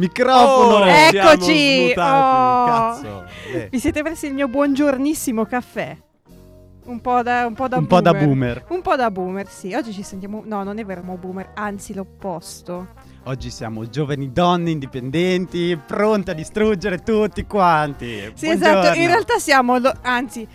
Microfono! Oh, Eccoci! smutati, Oh. cazzo. Eh. Vi siete persi il mio buongiornissimo caffè. Un po' da, un po' da Un po' da boomer. boomer. Un po' da boomer, sì. Oggi ci sentiamo. No, non è vero, boomer, anzi l'opposto. Oggi siamo giovani donne indipendenti, pronte a distruggere tutti quanti. Sì, Buongiorno. esatto. In realtà siamo. lo- anzi,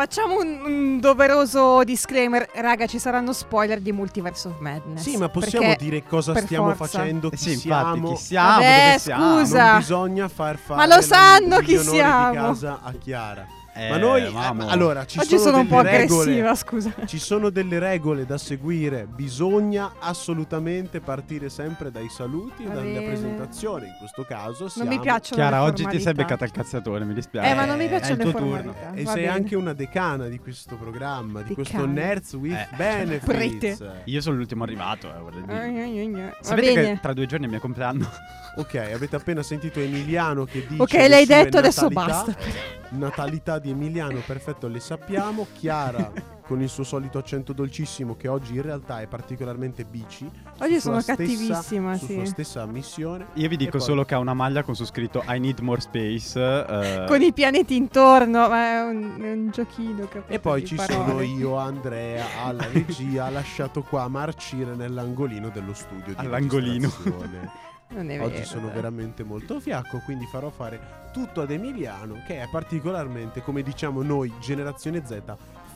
facciamo un, un doveroso disclaimer. Raga, ci saranno spoiler di Multiverse of Madness. Sì, ma possiamo dire cosa stiamo forza. facendo, Eh chi sì, infatti, siamo. chi siamo, Vabbè, dove siamo. scusa. Non bisogna far fare Ma lo sanno chi siamo. di casa a Chiara. Eh, ma noi eh, vamo. allora ci Oggi sono un po' delle regole- aggressiva, scusa. Ci sono delle regole da seguire, bisogna assolutamente partire sempre dai saluti e bene. presentazione. In questo caso Non siamo... mi piacciono Chiara, le oggi ti sei beccata il cazzatore, mi dispiace. Eh, ma non mi è piacciono il le tuo formalità. turno. E Va sei bene. anche una decana di questo programma, di questo Decana. Nerds with Eh, Benefits. prete. Io sono l'ultimo arrivato, eh, vorrei dire. Va Sapete bene. che tra due giorni è il mio compleanno? Ok, avete appena sentito Emiliano che dice Ok, l'hai detto, adesso natalità. basta. Natalità di Emiliano, perfetto, le sappiamo. Chiara con il suo solito accento dolcissimo che oggi in realtà è particolarmente bici. Oggi sono stessa- cattivissima, su sì. sua stessa missione. Io vi dico poi- solo che ha una maglia con su scritto I need more space. eh, Con i pianeti intorno, ma è un, è un giochino. E poi ci parole. sono io, Andrea, alla regia, lasciato qua a marcire nell'angolino dello studio. Di All'angolino. Non è Oggi vero, sono dai. veramente molto fiacco, quindi farò fare tutto ad Emiliano, che è particolarmente, come diciamo noi, generazione Z,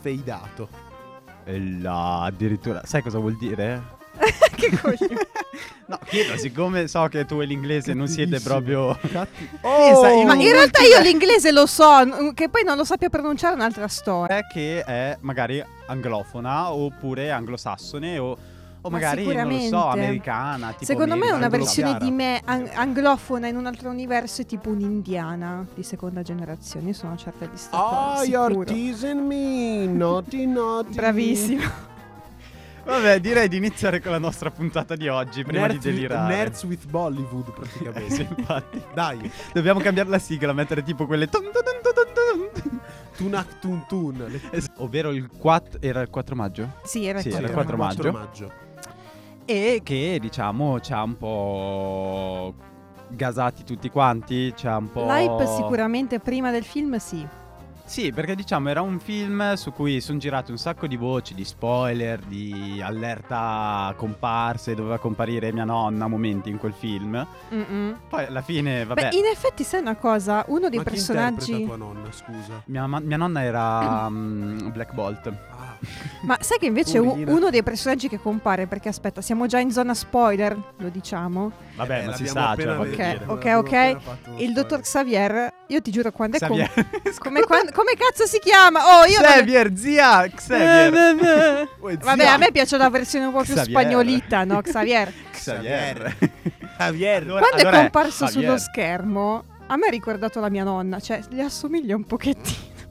feidato. E là, addirittura. Sai cosa vuol dire? che coglione. No, chiedo, siccome so che tu e l'inglese non siete proprio. Oh! Ma in in realtà io l'inglese lo so, n- che poi non lo sappia pronunciare è un'altra storia. è che è magari anglofona oppure anglosassone o, o Ma magari non lo so, americana. Tipo Secondo me è una versione di me an- anglofona in un altro universo, è tipo un'indiana di seconda generazione. Io sono certa di sta cosa, Oh, you're sicuro. teasing me, naughty naughty. Bravissimo. Vabbè, direi di iniziare con la nostra puntata di oggi prima Nerds di with, delirare. nerds with Bollywood, Eh, praticamente. sì, infatti. Dai, Dobbiamo cambiare la sigla, mettere tipo quelle. tun tun tun tun tun. tunak tun tun. Le- Ovvero il 4. Era il 4 maggio? Sì, era Sì, il era il 4 4 maggio. maggio. E che diciamo ci ha un po' gasati tutti quanti. C'ha un po'. L'hype sicuramente prima del film sì. Sì, perché diciamo era un film su cui sono girate un sacco di voci, di spoiler, di allerta comparse, doveva comparire mia nonna a momenti in quel film. Mm-mm. Poi alla fine, vabbè, Beh, in effetti sai una cosa, uno dei Ma chi personaggi... interpreta tua nonna, scusa? mia, ma- mia nonna era mm, Black Bolt. Ah, Ma sai che invece u- Purina. uno dei personaggi che compare, perché aspetta, siamo già in zona spoiler, lo diciamo. Vabbè, eh, ma si sa, cioè, Ok, ok, ok. Il dottor. Xavier, io ti giuro quando è com- come, quan- come cazzo si chiama? Oh, io non- Xavier, zia, Xavier. Eh, Uè, Vabbè, zia. a me piace la versione un po' più Xavier. spagnolita, no? Xavier. Xavier. Allora- Quando allora è è comparso Javier. sullo schermo, a me ha ricordato la mia nonna, cioè gli assomiglia un pochettino.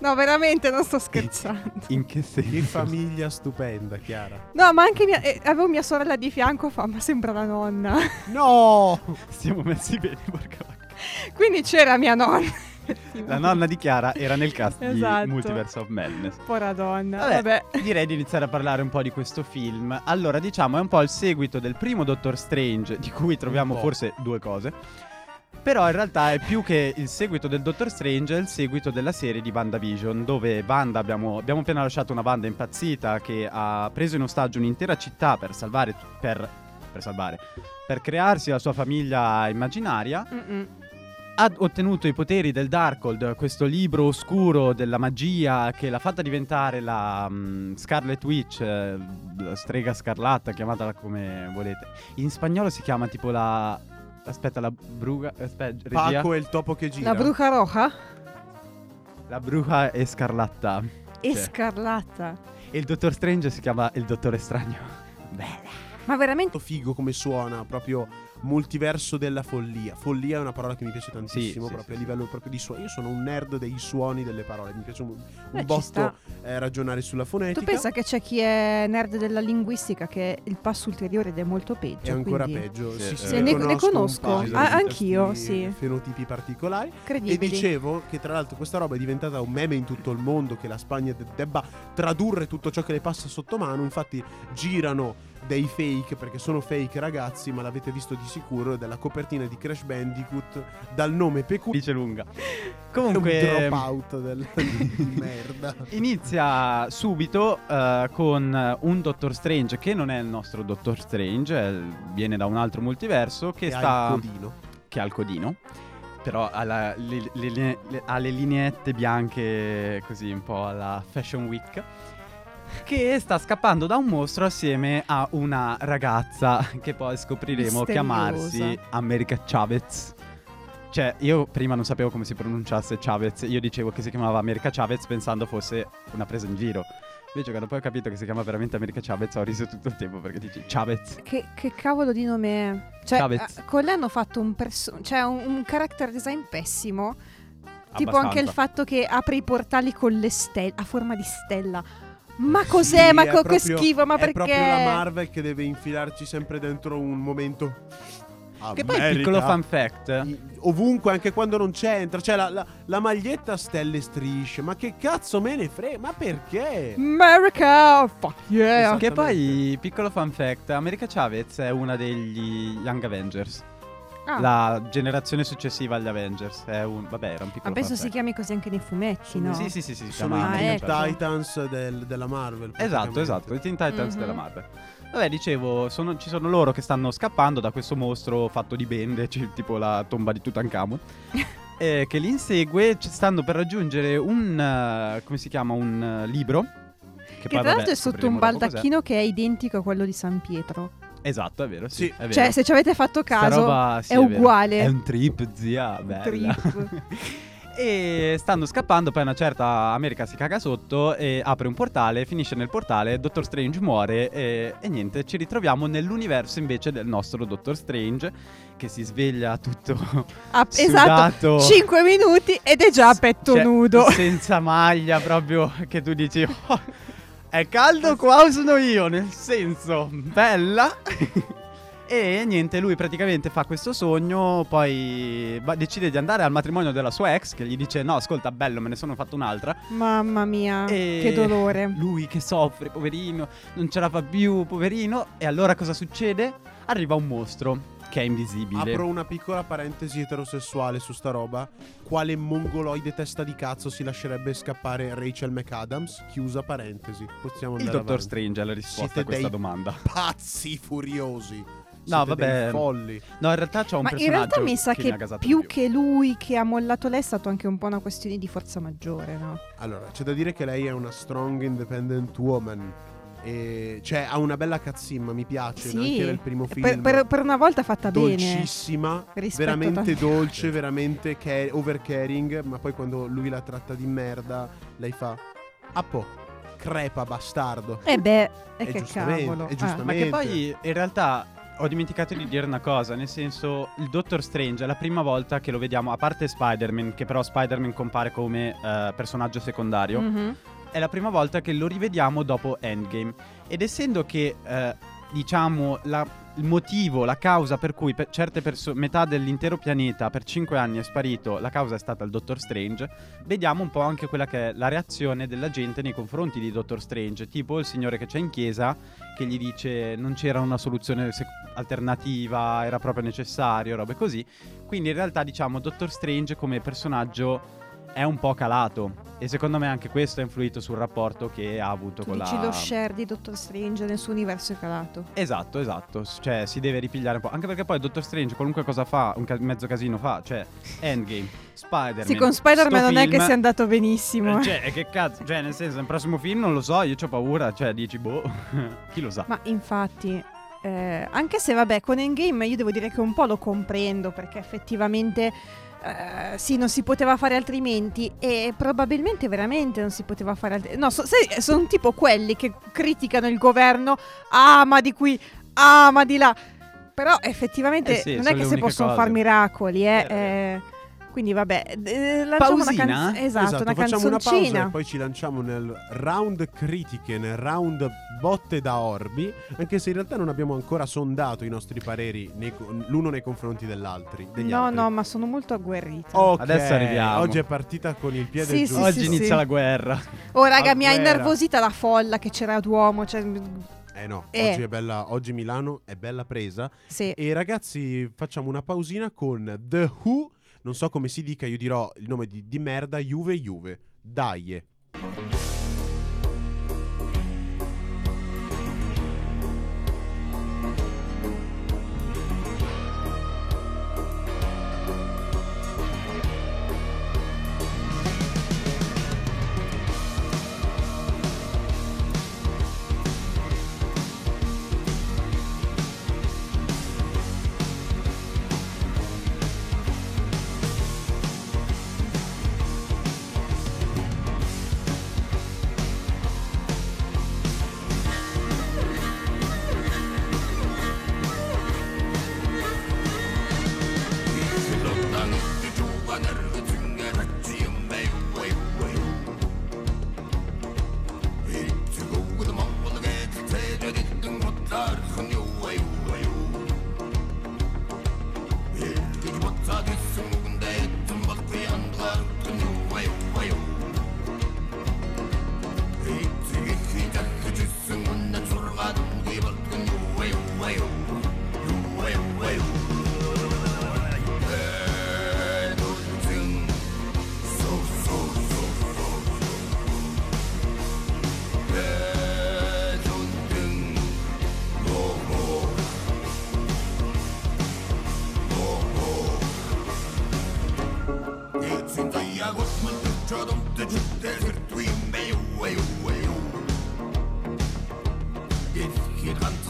No, veramente non sto scherzando. In che senso? Che famiglia stupenda, Chiara. No, ma anche mia, eh, avevo mia sorella di fianco, fa, ma sembra la nonna. No! Siamo messi bene, porca vacca. Quindi c'era mia nonna. La nonna di Chiara era nel cast Esatto. di Multiverse of Madness. Povera donna. Vabbè, Vabbè. direi di iniziare a parlare un po' di questo film. Allora, diciamo, è un po' il seguito del primo Doctor Strange, di cui troviamo forse due cose. Però in realtà è più che il seguito del Doctor Strange, è il seguito della serie di WandaVision, dove Wanda abbiamo, abbiamo appena lasciato una banda impazzita che ha preso in ostaggio un'intera città per salvare, per, per salvare, per crearsi la sua famiglia immaginaria Mm-mm. Ha ottenuto i poteri del Darkhold, questo libro oscuro della magia che l'ha fatta diventare la mm, Scarlet Witch, eh, la strega scarlatta, chiamatela come volete. In spagnolo si chiama tipo la... Aspetta, la bruga... Aspetta, regia. Paco è il topo che gira. La bruca roja La bruja è scarlatta. e Cioè. scarlatta. E il Dottor Strange si chiama il Dottore Strano. Bella. Ma veramente figo come suona, proprio multiverso della follia. Follia è una parola che mi piace tantissimo, Sì, proprio sì, a livello proprio di suoni. Io sono un nerd dei suoni delle parole, mi piace un, un Eh, botto eh, ragionare sulla fonetica. Tu pensa che c'è chi è nerd della linguistica che è il passo ulteriore ed è molto peggio. è ancora quindi peggio. Sì, Sì, eh. sì, Sì, ne- conosco ne conosco. paio Ah, anch'io, sì. Fenotipi particolari. E Credibili. dicevo che tra l'altro questa roba è diventata un meme in tutto il mondo, che la Spagna de- debba tradurre tutto ciò che le passa sotto mano, infatti girano dei fake, perché sono fake ragazzi, ma l'avete visto di sicuro, della copertina di Crash Bandicoot dal nome peculiare. Dice lunga. È Comunque... un dropout del, di merda. Inizia subito eh, con un Doctor Strange che non è il nostro Doctor Strange, è- viene da un altro multiverso che E ha sta il codino. che ha il codino. Però ha, la- le, le- le- le- ha le lineette bianche così un po' alla Fashion Week. Che sta scappando da un mostro assieme a una ragazza che poi scopriremo Misteriosa. chiamarsi America Chavez. Cioè, io prima non sapevo come si pronunciasse Chavez, io dicevo che si chiamava America Chavez pensando fosse una presa in giro. Invece quando poi ho capito che si chiama veramente America Chavez ho riso tutto il tempo perché dici Chavez. Che, che cavolo di nome è? Cioè, Chavez. eh, con lei hanno fatto un, perso- cioè, un, un character design pessimo. Tipo Abbastanza. anche il fatto che apre i portali con le stelle, a forma di stella. Ma cos'è? Sì, ma è co- che proprio- schifo, ma è perché? proprio la Marvel che deve infilarci sempre dentro un momento. Che poi America. piccolo fun fact. Ovunque, anche quando non c'entra. Cioè, la, la- la maglietta stelle e strisce. Ma che cazzo me ne frega? Ma perché? America! Fuck yeah! Che poi, piccolo fun fact, America Chavez è una degli Young Avengers. Ah, La generazione successiva agli Avengers. È un, vabbè, era un ma piccolo penso si chiami così anche nei fumetti, no? Sì, sì, sì, sì, si Sono chiama i Ah, Teen ecco. Titans del- della Marvel. Esatto, esatto, i Teen Titans Mhm. della Marvel. Vabbè, dicevo, sono- ci sono loro che stanno scappando da questo mostro fatto di bende, cioè, tipo la tomba di Tutankhamon. eh, che li insegue, stanno per raggiungere un. eh, come si chiama? Un eh, libro. Che poi, tra vabbè, l'altro è sotto un baldacchino che è identico a quello di San Pietro. Esatto, è vero, sì. Sì. è vero. Cioè, se ci avete fatto caso, roba, sì, è vero. uguale. È un trip, zia. Bella. trip. e stanno scappando. Poi una certa America si caga sotto e apre un portale. Finisce nel portale. Dottor Strange muore. E, e niente, ci ritroviamo nell'universo invece del nostro Dottor Strange. Che si sveglia tutto Ah, esatto, sudato. 5 minuti ed è già a petto Cioè, nudo. Senza maglia, proprio che tu dici. "Oh, è caldo qua o sono io? Nel senso, bella. E niente, lui praticamente fa questo sogno, poi va- decide di andare al matrimonio della sua ex, che gli dice no, ascolta, bello, me ne sono fatto un'altra. Mamma mia, E che dolore. Lui che soffre, poverino, non ce la fa più, poverino. E allora cosa succede? Arriva un mostro che è invisibile. Apro una piccola parentesi eterosessuale su sta roba. Quale mongoloide testa di cazzo si lascerebbe scappare Rachel McAdams? Chiusa parentesi. Possiamo Il andare Dottor avanti. Strange è la risposta Siete a questa dei domanda. Pazzi furiosi. No, Siete vabbè. dei folli. No, in realtà c'ho un Ma in personaggio realtà mi sa che, che, ha più di che lui che ha mollato lei è stato anche un po' una questione di forza maggiore, no? Allora, c'è da dire che lei è una strong independent woman. E cioè ha una bella cazzimma, mi piace. Sì. Anche nel primo film. Per, per- per una volta fatta bene. dolcissima, veramente dolce, veramente care- overcaring, ma poi quando lui la tratta di merda, lei fa Appo, crepa bastardo. Eh beh, e E che giustamente, cavolo. e Ah. giustamente. Ma che poi in realtà ho dimenticato di dire una cosa, nel senso il Doctor Strange è la prima volta che lo vediamo, a parte Spider-Man, che però Spider-Man compare come eh, personaggio secondario, Mhm. È la prima volta che lo rivediamo dopo Endgame. Ed essendo che, eh, diciamo, la, il motivo, la causa per cui per certe perso- metà dell'intero pianeta per 5 anni è sparito, la causa è stata il Doctor Strange, vediamo un po' anche quella che è la reazione della gente nei confronti di Doctor Strange, tipo il signore che c'è in chiesa che gli dice non c'era una soluzione sec- alternativa, era proprio necessario, robe così. Quindi in realtà diciamo Doctor Strange come personaggio è un po' calato e secondo me anche questo ha influito sul rapporto che ha avuto Tu con dici la lo share di Doctor Strange nel suo universo è calato. Esatto, esatto. Cioè, si deve ripigliare un po'. Anche perché poi Doctor Strange, qualunque cosa fa, un ca- mezzo casino fa. Cioè, Endgame, Spider-Man. Sì, con Spider-Man non è che film- sia andato benissimo. Eh. Cioè, che cazzo. Cioè, nel senso, nel prossimo film non lo so, io ho paura. Cioè, dici, boh, chi lo sa. Ma infatti, eh, anche se vabbè, con Endgame io devo dire che un po' lo comprendo perché effettivamente eh, sì, non si poteva fare altrimenti e probabilmente veramente non si poteva fare altrimenti. No, so- sai, sono tipo quelli che criticano il governo, ah ma di qui, ah ma di là. Però effettivamente Eh sì, non è che si possono fare miracoli, eh. Eh, eh. Quindi vabbè, eh, lanciamo Pausina? una canzone. Esatto, esatto, una facciamo una pausa canzoncina. e poi ci lanciamo nel round critiche, nel round botte da orbi, anche se in realtà non abbiamo ancora sondato i nostri pareri nei l'uno nei confronti dell'altri. degli No, altri. no, ma sono molto agguerrita. Ok, Adesso arriviamo. Oggi è partita con il piede Sì, giù. sì, Oggi sì, inizia sì. la guerra. Oh, raga, mi ha innervosita la folla che c'era Duomo. Cioè, Eh no, Eh. oggi è bella, oggi Milano è bella presa. sì. E ragazzi, facciamo una pausina con The Who. Non so come si dica, io dirò il nome di, di merda, Juve Juve. Dai. hier dran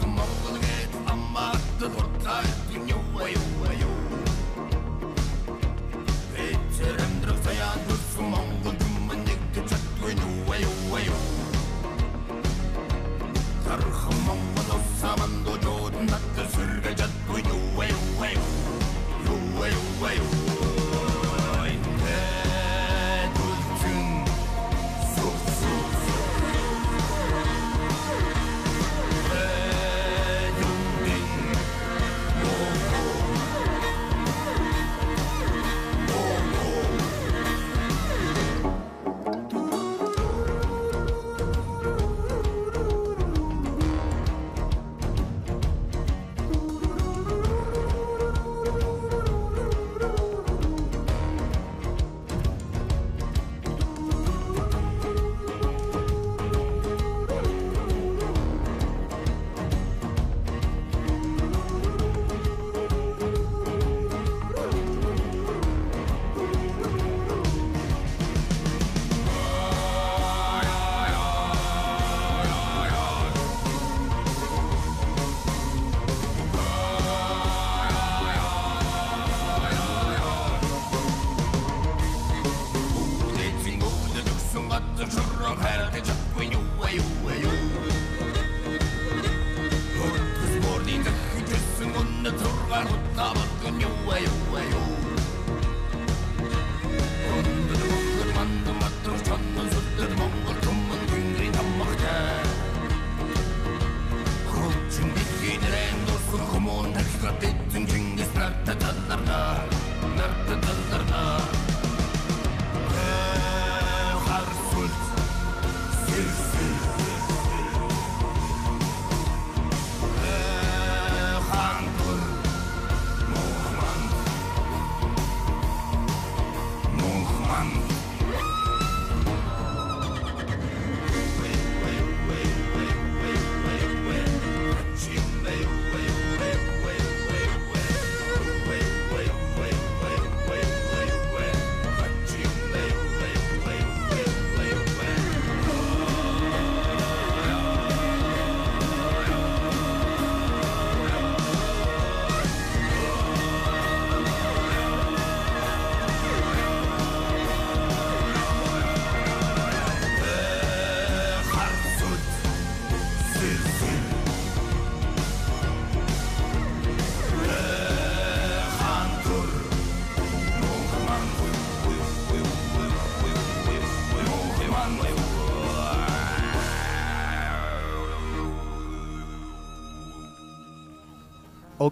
corner.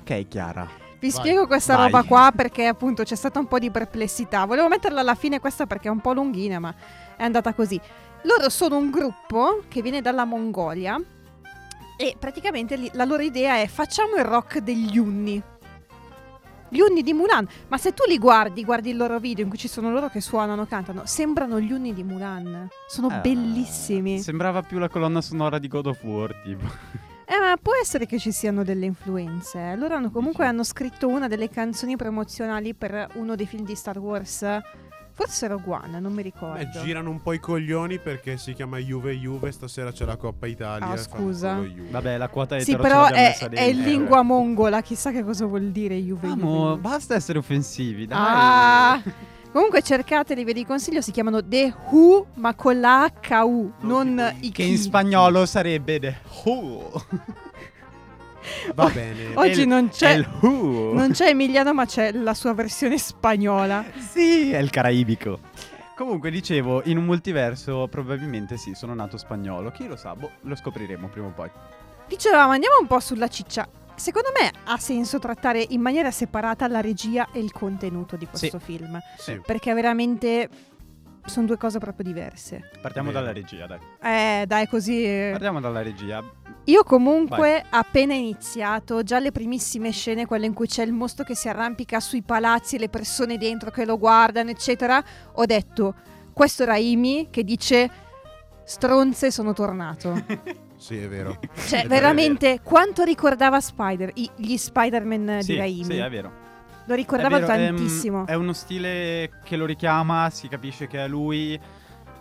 Ok, Chiara. Vi Vai. spiego questa Vai. roba qua perché appunto c'è stata un po' di perplessità. Volevo metterla alla fine questa perché è un po' lunghina, ma è andata così. Loro sono un gruppo che viene dalla Mongolia e praticamente li- la loro idea è facciamo il rock degli unni. Gli unni di Mulan, ma se tu li guardi, guardi il loro video in cui ci sono loro che suonano, cantano, sembrano gli unni di Mulan. Sono Eh, bellissimi. Sembrava più la colonna sonora di God of War, tipo. Eh, ma può essere che ci siano delle influenze. Loro hanno, comunque hanno scritto una delle canzoni promozionali per uno dei film di Star Wars. Forse Rogue One, non mi ricordo. Beh, girano un po' i coglioni perché si chiama Juve Juve, stasera c'è la Coppa Italia. Ah, scusa. Vabbè, la quota sì, etero però è, è in lingua mongola, chissà che cosa vuol dire Juve. Juve, Amo, Juve. basta essere offensivi, dai. Ah, comunque cercateli, vi consiglio, si chiamano The Who, ma con la HU, Non i Che in spagnolo sarebbe the who. Va bene. Oggi il- non c'è, il who. non c'è Emiliano, ma c'è la sua versione spagnola. Sì, è il caraibico. Comunque, dicevo, in un multiverso probabilmente sì, sono nato spagnolo. Chi lo sa? Boh, lo scopriremo prima o poi. Dicevamo, andiamo un po' sulla ciccia. Secondo me ha senso trattare in maniera separata la regia e il contenuto di questo film. Sì. Perché veramente sono due cose proprio diverse. Partiamo Vero. dalla regia, dai. Eh, dai, così. eh. Partiamo dalla regia. Io comunque, appena iniziato, già le primissime scene, quelle in cui c'è il mostro che si arrampica sui palazzi e le persone dentro che lo guardano, eccetera, ho detto, questo era Amy che dice, stronze sono tornato. Sì, è vero. Cioè, È veramente, quanto ricordava Spider, i- gli Spider-Man sì, di Raimi. sì, è vero. Lo ricordava È vero, ehm, tantissimo. È, uno stile che lo richiama, si capisce che è lui.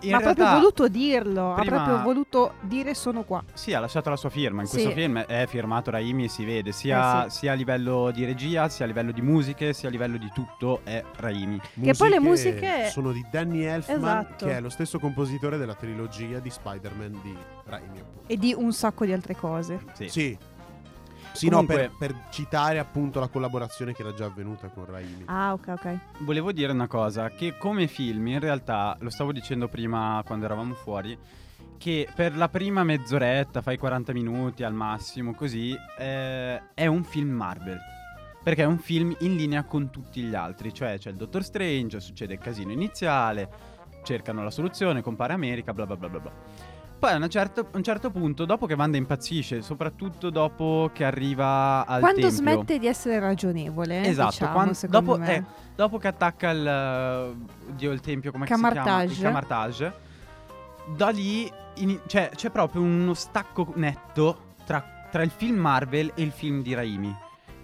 In Ma ha proprio voluto dirlo, prima- ha proprio voluto dire sono qua. Sì, ha lasciato la sua firma. In Sì. questo film è firmato Raimi e si vede sia, Eh, sì. sia a livello di regia, sia a livello di musiche, sia a livello di tutto. È Raimi. Che poi le musiche- sono di Danny Elfman, Esatto. che è lo stesso compositore della trilogia di Spider-Man di Raimi. appunto. E di un sacco di altre cose. Sì. Sì. Sì, Comunque- no, per, per citare appunto la collaborazione che era già avvenuta con Raimi. Ah, ok, ok. Volevo dire una cosa, che come film in realtà, lo stavo dicendo prima quando eravamo fuori, che per la prima mezz'oretta, fai 40 minuti al massimo, così, eh, è un film Marvel. Perché è un film in linea con tutti gli altri, cioè c'è il Dottor Strange, succede il casino iniziale, cercano la soluzione, compare America, bla bla bla bla bla. Poi a certo- a un certo punto, dopo che Wanda impazzisce, soprattutto dopo che arriva al Quando tempio, smette di essere ragionevole, Esatto, diciamo, quando- secondo dopo- me. eh, Dopo che attacca il. uh, Dio, il tempio, come si chiama? Camartage. Il Camartage. Da lì ini- cioè, c'è proprio uno stacco netto tra, tra il film Marvel e il film di Raimi.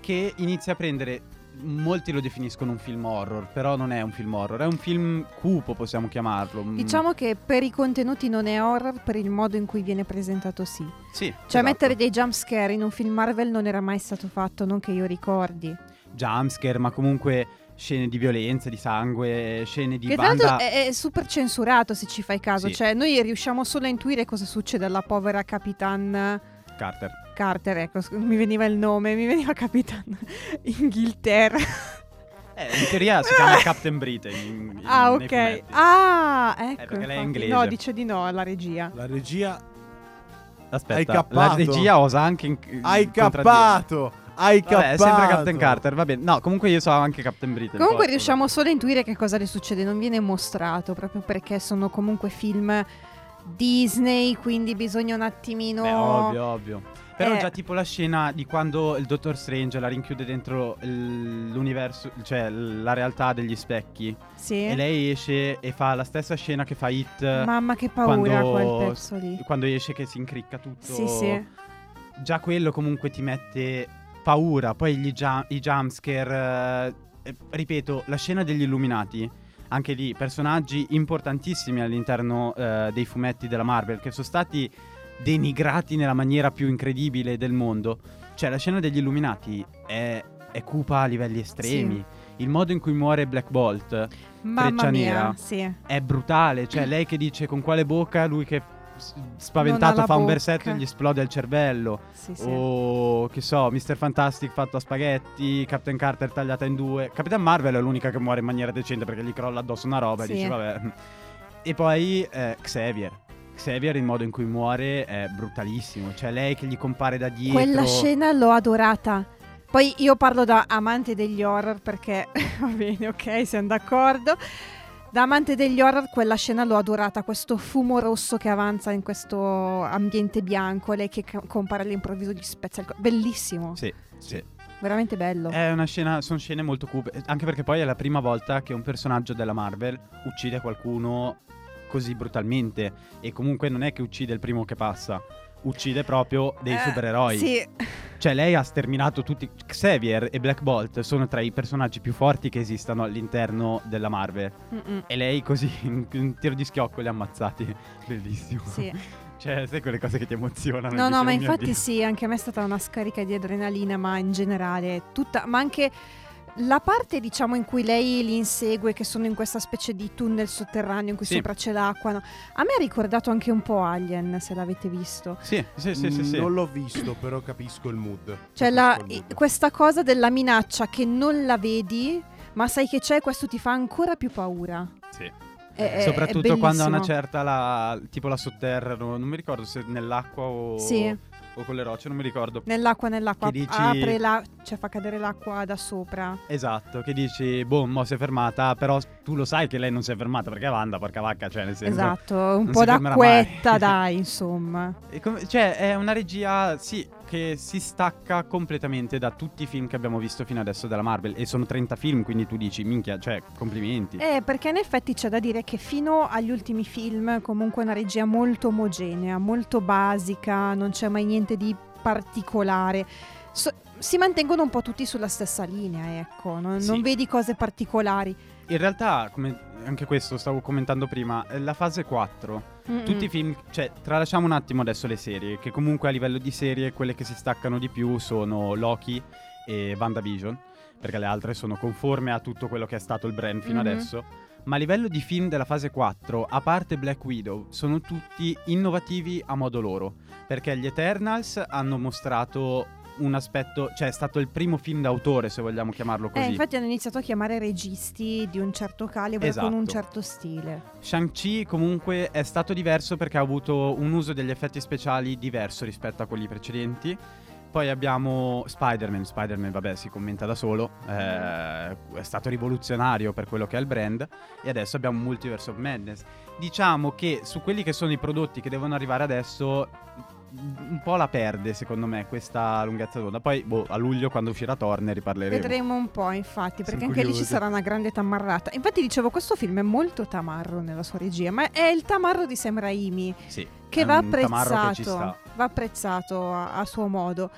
Che inizia a prendere. Molti lo definiscono un film horror, però non è un film horror, è un film cupo, possiamo chiamarlo. Mm, Diciamo che per i contenuti non è horror, per il modo in cui viene presentato sì. Sì. Cioè esatto. mettere dei jump scare in un film Marvel non era mai stato fatto, non che io ricordi. Jumpscare, ma comunque scene di violenza, di sangue, scene di che tra l'altro banda. è, è super censurato se ci fai caso, Sì. cioè noi riusciamo solo a intuire cosa succede alla povera Capitan Carter. Carter, ecco, sc- mi veniva il nome, mi veniva Capitan Inghilterra. Eh, in teoria si chiama Captain Britain. in- in- ah, ok. Ah, ecco. perché lei è inglese. No, dice di no alla regia. La regia Aspetta, Hai la regia osa anche in, Hai contraddire. cappato! Hai Vabbè, è sempre Captain Carter, va bene. No, comunque io so anche Captain Britain. Comunque poi, riusciamo solo a intuire che cosa le succede, non viene mostrato proprio perché sono comunque film Disney, quindi bisogna un attimino... Beh, ovvio, ovvio. Però Eh. già tipo la scena di quando il Dottor Strange la rinchiude dentro l'universo, cioè la realtà degli specchi. Sì. E lei esce e fa la stessa scena che fa It Mamma che paura quando, quel pezzo lì. quando esce che si incricca tutto. Sì, sì. Già quello comunque ti mette paura. Poi gli jump, i jumpscare. eh, ripeto, la scena degli illuminati. Anche lì, personaggi importantissimi all'interno eh, dei fumetti della Marvel che sono stati denigrati nella maniera più incredibile del mondo. Cioè, la scena degli illuminati è, è cupa a livelli estremi. Il modo in cui muore Black Bolt Mamma Freccia nera. sì. è brutale. Cioè, lei che dice con quale bocca, lui che spaventato fa un versetto e gli esplode il cervello. Sì, sì. O che so, Mr. Fantastic fatto a spaghetti, Captain Carter tagliata in due. Capitan Marvel è l'unica che muore in maniera decente perché gli crolla addosso una roba Sì. e dice vabbè. E poi eh, Xavier. Xavier il modo in cui muore è brutalissimo. Cioè lei che gli compare da dietro. Quella scena l'ho adorata. Poi io parlo da amante degli horror perché va bene, ok, siamo d'accordo. Da amante degli horror quella scena l'ho adorata, questo fumo rosso che avanza in questo ambiente bianco, lei che compare all'improvviso gli spezza il corpo. Bellissimo, Sì, sì. veramente bello. È una scena, sono scene molto cupe, anche perché poi è la prima volta che un personaggio della Marvel uccide qualcuno così brutalmente e comunque non è che uccide il primo che passa, uccide proprio dei Eh, supereroi. Sì, Cioè lei ha sterminato tutti, Xavier e Black Bolt sono tra i personaggi più forti che esistano all'interno della Marvel Mm-mm. e lei così in un tiro di schiocco li ha ammazzati, bellissimo. Sì. Cioè, sai quelle cose che ti emozionano? No, no, ma "Oh infatti Dio". sì, anche a me è stata una scarica di adrenalina, ma in generale tutta, ma anche la parte diciamo in cui lei li insegue, che sono in questa specie di tunnel sotterraneo in cui Sì. sopra c'è l'acqua, no? a me ha ricordato anche un po' Alien, se l'avete visto. Sì, sì, sì, sì, sì. Non l'ho visto, però capisco il mood. Cioè la- Capisco il mood. questa cosa della minaccia che non la vedi, ma sai che c'è, questo ti fa ancora più paura. Sì. È- è- è Soprattutto quando a una bellissimo. certa la, tipo la sotterrano, non mi ricordo se nell'acqua o, Sì. O con le rocce, non mi ricordo. Nell'acqua, nell'acqua, Che dici- apre la, cioè fa cadere l'acqua da sopra. Esatto, che dici, boh, mo si è fermata, però tu lo sai che lei non si è fermata perché Wanda, porca vacca, cioè nel senso... Esatto, un po' d'acquetta, dai, insomma. Come- cioè, è una regia, sì, che si stacca completamente da tutti i film che abbiamo visto fino adesso della Marvel. E sono 30 film, quindi tu dici, minchia, cioè, complimenti. Eh, perché in effetti c'è da dire che fino agli ultimi film comunque è una regia molto omogenea, molto basica, non c'è mai niente di particolare. So- si mantengono un po' tutti sulla stessa linea, ecco, non, Sì. non vedi cose particolari. In realtà, come anche questo stavo commentando prima, eh, la fase 4 Mm-mm. Tutti i film, cioè, tralasciamo un attimo adesso le serie, che comunque a livello di serie quelle che si staccano di più sono Loki e WandaVision, perché le altre sono conforme a tutto quello che è stato il brand fino Mhm. adesso. Ma a livello di film della fase 4, a parte Black Widow, sono tutti innovativi a modo loro, perché gli Eternals hanno mostrato un aspetto, cioè è stato il primo film d'autore, se vogliamo chiamarlo Eh, così. infatti hanno iniziato a chiamare registi di un certo calibro Esatto. con un certo stile. Shang-Chi comunque è stato diverso perché ha avuto un uso degli effetti speciali diverso rispetto a quelli precedenti. Poi abbiamo Spider-Man, Spider-Man vabbè si commenta da solo, eh, è stato rivoluzionario per quello che è il brand e adesso abbiamo Multiverse of Madness. Diciamo che su quelli che sono i prodotti che devono arrivare adesso un po' la perde secondo me questa lunghezza d'onda. Poi boh, a luglio quando uscirà Thor ne riparleremo. Vedremo un po', infatti, perché Sono anche lì ci curioso. sarà una grande tamarrata. Infatti, dicevo, questo film è molto tamarro nella sua regia, ma è il tamarro di Sam Raimi, Sì, che va apprezzato. che. Va apprezzato a, a suo modo.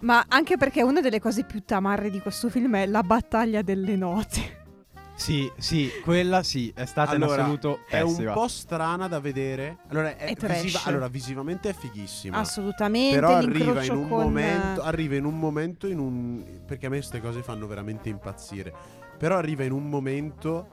Ma anche perché una delle cose più tamarre di questo film è la battaglia delle note. Sì, sì, quella sì, è stata in Allora, assoluto È un po' strana da vedere. Allora, è È trash. allora, visivamente è fighissima. Assolutamente. Però arriva in un con- momento. Arriva in un momento in un. Perché a me queste cose fanno veramente impazzire. Però arriva in un momento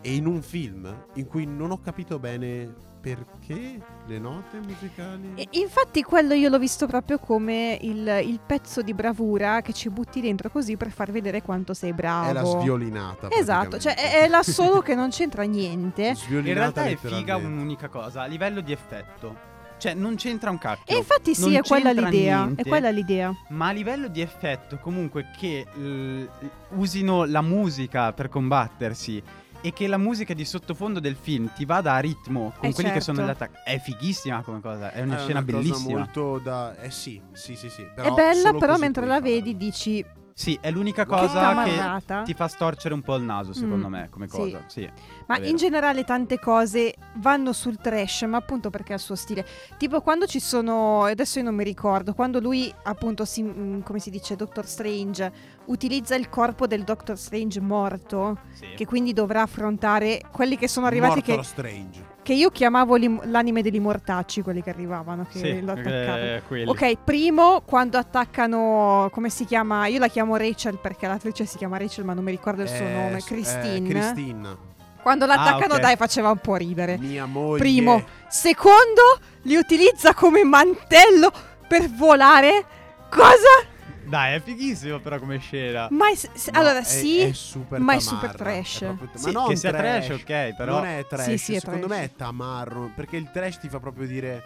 e in un film in cui non ho capito bene perché le note musicali. E infatti quello io l'ho visto proprio come il, il pezzo di bravura che ci butti dentro così per far vedere quanto sei bravo. È la sviolinata. Esatto, cioè è, è l'assolo che non c'entra niente. Sviolinata In realtà è figa un'unica cosa, a livello di effetto. Cioè, non c'entra un cacchio. E infatti sì, è quella niente. È quella l'idea. Ma a livello di effetto, comunque, che l- usino la musica per combattersi e che la musica di sottofondo del film ti vada a ritmo con Eh, quelli che sono certo. attacchi. È fighissima come cosa, è una È scena una bellissima. molto da. Eh sì, sì, sì, sì. è però bella, solo però mentre la vedi dici Sì, è l'unica Che cosa che tamarrata. ti fa storcere un po' il naso, secondo Mm, me, come sì. cosa. Sì. Ma è vero. in generale tante cose vanno sul trash, ma appunto perché ha il suo stile. Tipo quando ci sono, adesso io non mi ricordo, quando lui appunto, si, mm, come si dice, Doctor Strange, utilizza il corpo del Doctor Strange morto, Sì. che quindi dovrà affrontare quelli che sono arrivati, che, Mortal Strange. Che io chiamavo l'im- l'anime degli mortacci, quelli che arrivavano, che Sì, lo attaccavano. eh. Ok, primo quando attaccano, come si chiama? Io la chiamo Rachel perché l'attrice si chiama Rachel ma non mi ricordo il suo Eh, nome, s- eh, Christine. Christine. Quando l'attaccano ok. dai faceva un po' ridere. Mia moglie. Primo. Secondo, li utilizza come mantello per volare. Cosa? Dai, è fighissimo però come scena. Ma è- s- No, allora è- sì, è super ma è super trash. è proprio- Sì, ma non che sia trash, trash, ok, però... Non è trash, Sì, sì, è secondo trash. me è tamarro, perché il trash ti fa proprio dire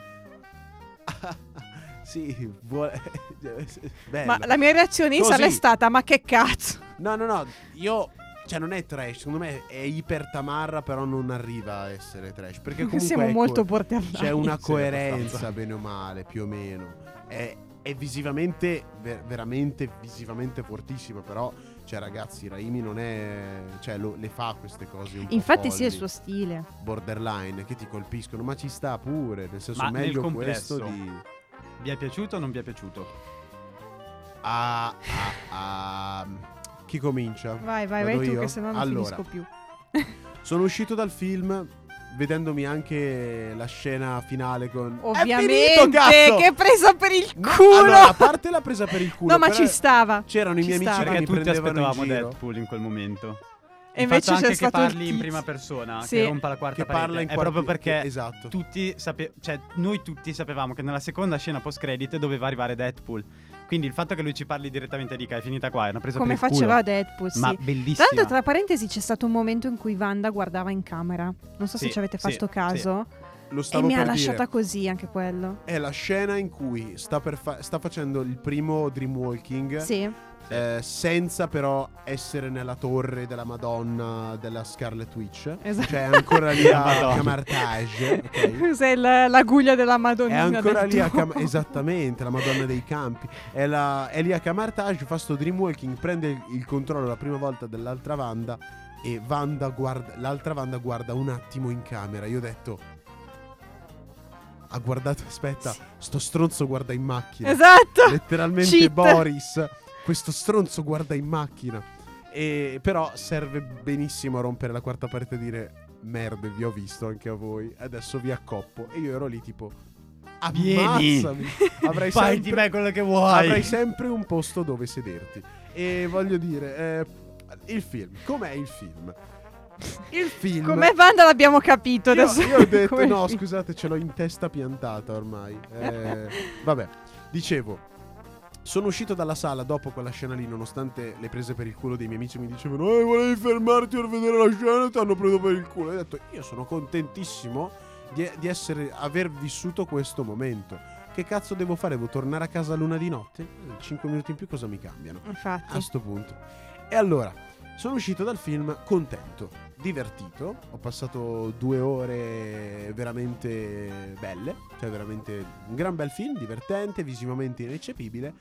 Sì, vuole... bello. Ma la mia reazione Così. stata: ma che cazzo? No, no, no, io... Cioè non è trash, secondo me è iper tamarra, però non arriva a essere trash. Perché comunque Siamo ecco, molto borderline. c'è una coerenza, bene o male, più o meno. È, è visivamente, ver- veramente visivamente fortissima, però, cioè ragazzi, Raimi non è... Cioè lo- le fa queste cose un po' Infatti, sì, è il suo stile. Borderline, che ti colpiscono, ma ci sta pure, nel senso Ma nel meglio complesso. questo di... Vi è piaciuto o non vi è piaciuto? Ah, ah, ah. Chi comincia? Vai, vai, Vado vai tu, io? che se no non Allora, finisco più. Sono uscito dal film vedendomi anche la scena finale con... È Ovviamente, finito, che presa per il culo. Allora, a parte l'ha presa per il culo. no, ma ci stava. C'erano i ci miei amici stava. che Perché mi tutti aspettavamo in giro. Deadpool in quel momento. E Il fatto invece c'è anche che stato il parli in prima persona, Sì. che rompa la quarta Che parla parete. in È quarti- proprio perché Esatto. tutti sape- cioè, noi tutti sapevamo che nella seconda scena post credit doveva arrivare Deadpool. Quindi il fatto che lui ci parli direttamente e dica è finita qua è una presa Come per il faceva culo. Deadpool, sì. Ma Tra bellissima. l'altro, tra parentesi, c'è stato un momento in cui Wanda guardava in camera. Non so se Sì, ci avete sì, fatto sì. caso. Lo E stavo mi ha per lasciata dire. così anche quello. È la scena in cui sta, per fa- sta facendo il primo Dreamwalking Sì. Eh, senza però essere nella torre della Madonna della Scarlet Witch. Esatto. Cioè è ancora lì La a. Camartage. ok? Cos'è il- l'aguglia della È Madonna? ancora lì a Cam- esattamente la Madonna dei Campi. È, la- è lì a Camartage, fa sto dreamwalking, prende il, il controllo la prima volta dell'altra Wanda e Wanda guarda, l'altra Wanda guarda un attimo in camera. Io ho detto ha guardato, aspetta, sto stronzo guarda in macchina. Esatto. Letteralmente Cheat. Boris, questo stronzo guarda in macchina. E però serve benissimo a rompere la quarta parete e dire merda, vi ho visto anche a voi, adesso vi accoppo. E io ero lì tipo Vieni. ammazzami. Avrei Fai di sempre, me quello che vuoi. avrai sempre un posto dove sederti. E voglio dire, eh, il film, com'è il film? Il film Come Wanda l'abbiamo capito io, adesso. io ho detto no, film. scusate, ce l'ho in testa piantata ormai. Eh, vabbè, dicevo. Sono uscito dalla sala dopo quella scena lì, nonostante le prese per il culo dei miei amici mi dicevano Eh, volevi fermarti per vedere la scena e ti hanno preso per il culo. E ho detto, io sono contentissimo di, di essere, aver vissuto questo momento. Che cazzo devo fare? Devo tornare a casa a luna di notte? 5 minuti in più cosa mi cambiano? Infatti. a sto punto. E allora, sono uscito dal film contento, divertito, ho passato due ore veramente belle, cioè veramente un gran bel film, divertente, visivamente ineccepibile.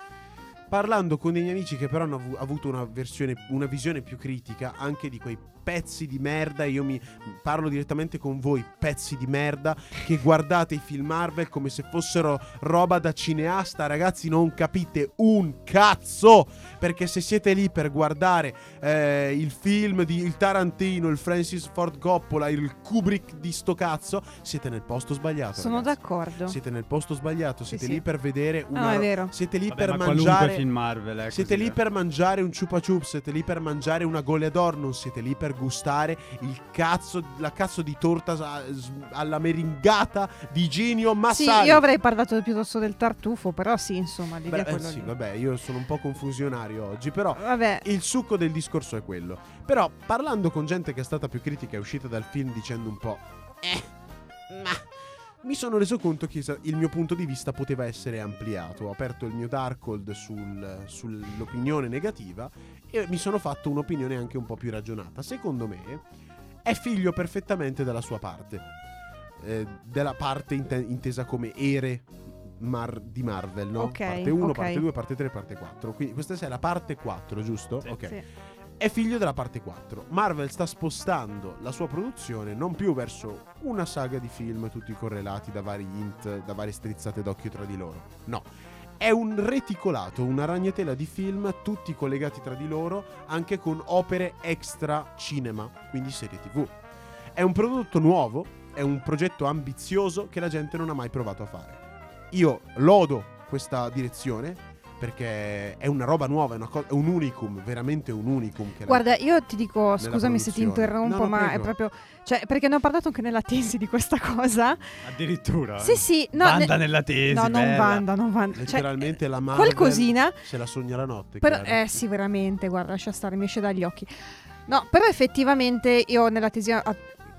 Parlando con dei miei amici che però hanno avu- avuto una, versione, una visione più critica anche di quei pezzi di merda, io mi parlo direttamente con voi, pezzi di merda, che guardate i film Marvel come se fossero roba da cineasta, ragazzi, non capite un cazzo! Perché se siete lì per guardare eh, il film di il Tarantino, il Francis Ford Coppola, il Kubrick di sto cazzo, siete nel posto sbagliato. Sono ragazzi. d'accordo. Siete nel posto sbagliato, siete sì. lì per vedere una No, è vero. Siete lì Vabbè, per ma qualunque mangiare film Marvel è siete così, lì eh. per mangiare un chupa chup, siete lì per mangiare una goleador, non siete lì per gustare il cazzo, la cazzo di torta alla meringata di Genio Sì, Massari. io avrei parlato piuttosto del tartufo, però sì, insomma, di Beh, eh, sì, lì. vabbè, io sono un po' confusionario oggi, però Vabbè, il succo del discorso è quello. Però parlando con gente che è stata più critica è uscita dal film dicendo un po' eh, ma mi sono reso conto che il mio punto di vista poteva essere ampliato. Ho aperto il mio Darkhold sul, sull'opinione negativa e mi sono fatto un'opinione anche un po' più ragionata. Secondo me è figlio perfettamente della sua parte. Eh, della parte inte- intesa come ere Mar- di Marvel, no? Ok, parte 1, ok. parte 2, parte 3, parte 4. Quindi questa è la parte 4, giusto? Sì. Ok sì. È figlio della parte 4. Marvel sta spostando la sua produzione non più verso una saga di film tutti correlati da vari int, da varie strizzate d'occhio tra di loro. No. È un reticolato, una ragnatela di film tutti collegati tra di loro, anche con opere extra cinema, quindi serie TV. È un prodotto nuovo, è un progetto ambizioso che la gente non ha mai provato a fare. Io lodo questa direzione perché è una roba nuova, è, una co- è un unicum, veramente un unicum. Guarda, io ti dico, scusami se ti interrompo, No, no, ma è prego. proprio... Cioè, perché ne ho parlato anche nella tesi di questa cosa. Addirittura. Sì, sì, no... Banda ne- nella tesi. No, non bella. Vanda, non Vanda. Cioè, Letteralmente la Marvel qualcosina. se la sogna la notte. Però, Chiara. eh sì, veramente, guarda, lascia stare, mi esce dagli occhi. No, però effettivamente io nella tesi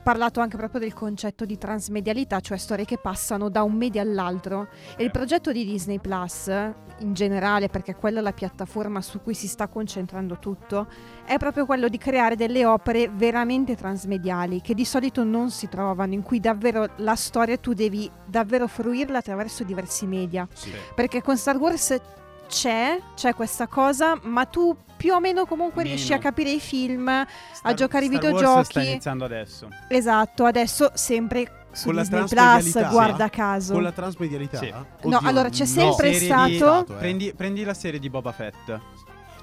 parlato anche proprio del concetto di transmedialità, cioè storie che passano da un media all'altro. E il progetto di Disney Plus, in generale, perché quella è la piattaforma su cui si sta concentrando tutto, è proprio quello di creare delle opere veramente transmediali, che di solito non si trovano, in cui davvero la storia tu devi davvero fruirla attraverso diversi media. Sì. Perché con Star Wars c'è, c'è questa cosa, ma tu più o meno comunque Meno. riesci a capire i film, Star- giocare ai Star Wars videogiochi. sta iniziando adesso. Esatto, adesso sempre su Con la Disney Plus, guarda caso. Con la transmedialità? Sì. No, Oddio, allora, c'è no. sempre Serie stato- di- Stato. Prendi, prendi la serie di Boba Fett.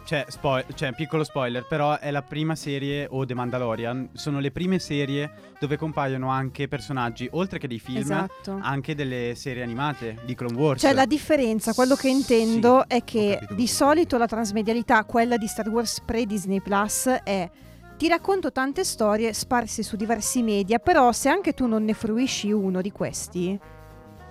Cioè, spoil- cioè, piccolo spoiler, però è la prima serie, o The Mandalorian, sono le prime serie dove compaiono anche personaggi, oltre che dei film, Esatto. anche delle serie animate di Clone Wars. Cioè la differenza, quello che intendo Sì, è che di solito la transmedialità, quella di Star Wars pre-Disney Plus, è ti racconto tante storie sparse su diversi media, però se anche tu non ne fruisci uno di questi,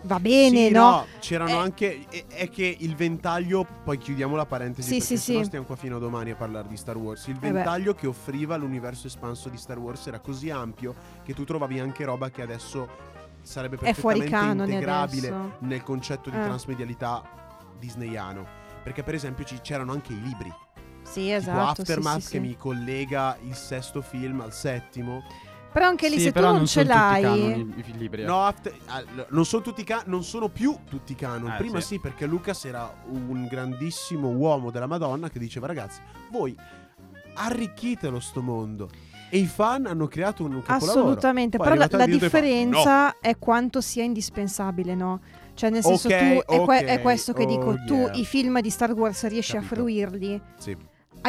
va bene, Sì, no? C'erano Eh. anche. È, è che il ventaglio. Poi chiudiamo la parentesi. Sì, perché sì, sennò sì. stiamo qua fino a domani a parlare di Star Wars. Il beh. ventaglio che offriva l'universo espanso di Star Wars era così ampio che tu trovavi anche roba che adesso sarebbe perfettamente integrabile adesso. nel concetto di Eh. transmedialità disneyano. Perché, per esempio, ci- c'erano anche i libri. Sì, tipo esatto. sì, Aftermath sì, che sì. mi collega il sesto film al settimo. Però anche lì Sì, se tu però non ce sono tutti l'hai... canoni, i, i libri. eh. No, After- ah, non sono tutti ca- non sono più tutti canon. Eh, Prima sì. sì. perché Lucas era un grandissimo uomo della Madonna che diceva ragazzi, voi arricchitelo sto mondo. E i fan hanno creato un capolavoro. Assolutamente, Poi però la, la differenza è quanto sia indispensabile, no? Cioè nel senso Ok, tu, è, que- è questo che oh dico, tu yeah. i film di Star Wars riesci Capito. a fruirli Sì.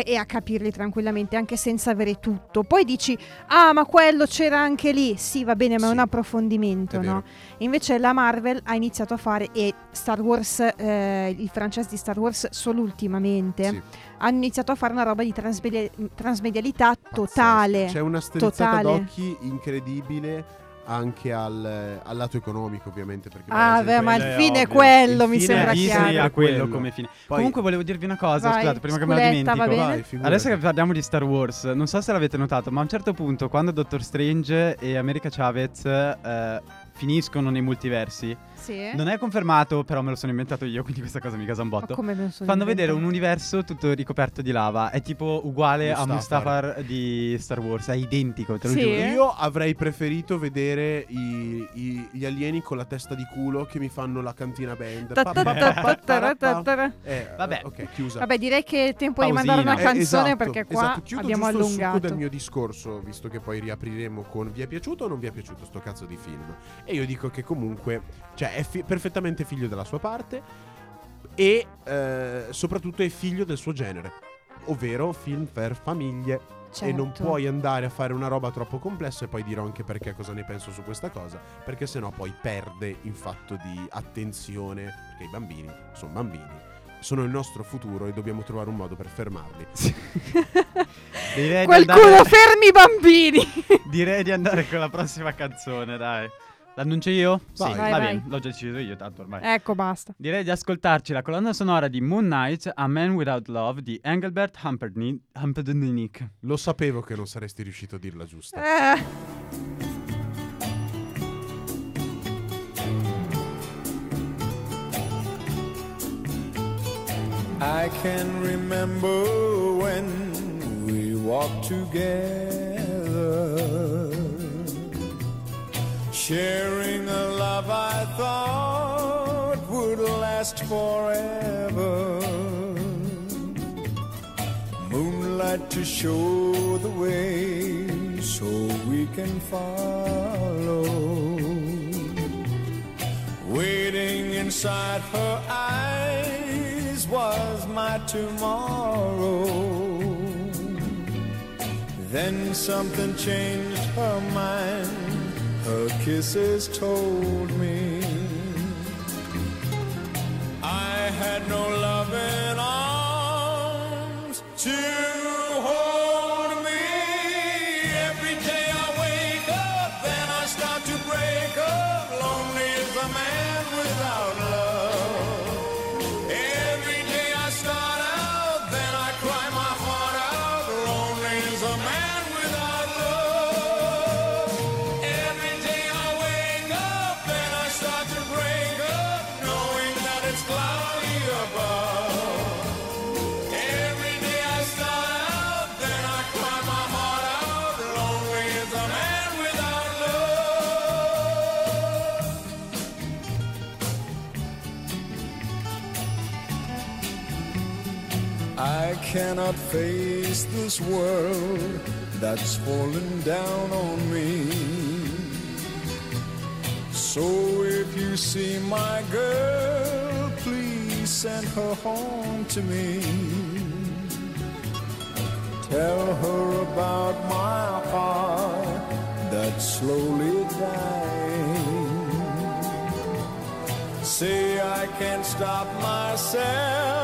E a capirli tranquillamente anche senza avere tutto. Poi dici, ah ma quello c'era anche lì, sì va bene ma è Sì, un approfondimento, è no? Invece la Marvel ha iniziato a fare, e Star Wars, eh, il franchise di Star Wars solo ultimamente, Sì. hanno iniziato a fare una roba di transmedia- transmedialità Pazzesco. totale. C'è una strizzata Totale. d'occhi incredibile anche al, al lato economico, ovviamente. Perché Ah, beh, ma il è fine è ovvio. quello, Il mi fine sembra è chiaro. ha quello Quello. come fine. Poi- Comunque volevo dirvi una cosa, Vai, scusate, prima che me la dimentico. bene? Vai. Adesso che parliamo di Star Wars, non so se l'avete notato, ma a un certo punto, quando Doctor Strange e America Chavez eh, finiscono nei multiversi, Sì. non è confermato, però me lo sono inventato io, quindi questa cosa mi casa un Ma botto. come me lo sono Fanno vedere un inventato? universo tutto ricoperto di lava. È tipo uguale a Mustafar. Mustafar di Star Wars. È identico, te lo Sì? giuro. Io avrei preferito vedere i- i- gli alieni con la testa di culo che mi fanno la cantina band. Pa- pa- pa- ta- Eh, Vabbè. ok, chiusa. Vabbè, direi che è tempo di Pausina. mandare una Eh, canzone esatto, perché qua esatto. Chiudo abbiamo giusto il succo allungato. del mio discorso, visto che poi riapriremo con vi è piaciuto o non vi è piaciuto sto cazzo di film? E io dico che comunque, cioè, è fi- perfettamente figlio della sua parte e eh, soprattutto è figlio del suo genere, ovvero film per famiglie. E non Certo. puoi andare a fare una roba troppo complessa e poi dirò anche perché cosa ne penso su questa cosa, perché sennò poi perde in fatto di attenzione, perché i bambini sono bambini, sono il nostro futuro e dobbiamo trovare un modo per fermarli. Qualcuno andare, fermi i bambini! direi di andare con la prossima canzone, dai. L'annuncio io? Vai. Sì, Vai, va vai. bene, l'ho già deciso io, tanto ormai. ecco, basta. Direi di ascoltarci la colonna sonora di Moon Knight, A Man Without Love di Engelbert Humperdinck. Humperdinck. Lo sapevo che non saresti riuscito a dirla giusta. Eh, I can remember when we walked together, sharing a love I thought would last forever. Moonlight to show the way so we can follow waiting inside her eyes was my tomorrow. Then something changed her mind, her kisses told me I had no loving arms this world that's falling down on me. So if you see my girl, please send her home to me. Tell her about my heart that's slowly dying. Say I can't stop myself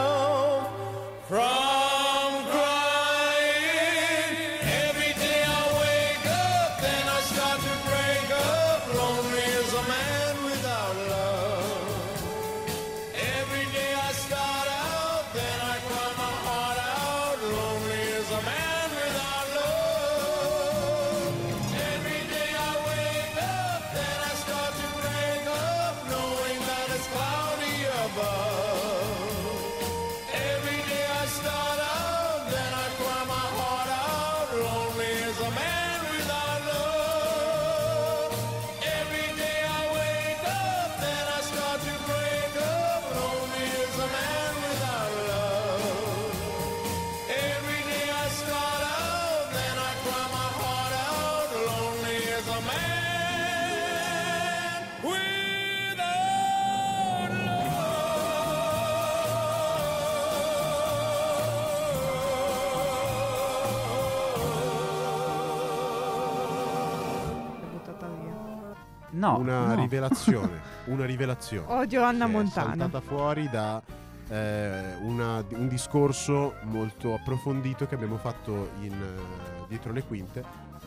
No, una no. rivelazione. una rivelazione. Odio Anna che è Montana. saltata fuori da eh, una- un discorso molto approfondito che abbiamo fatto in, eh, dietro le quinte.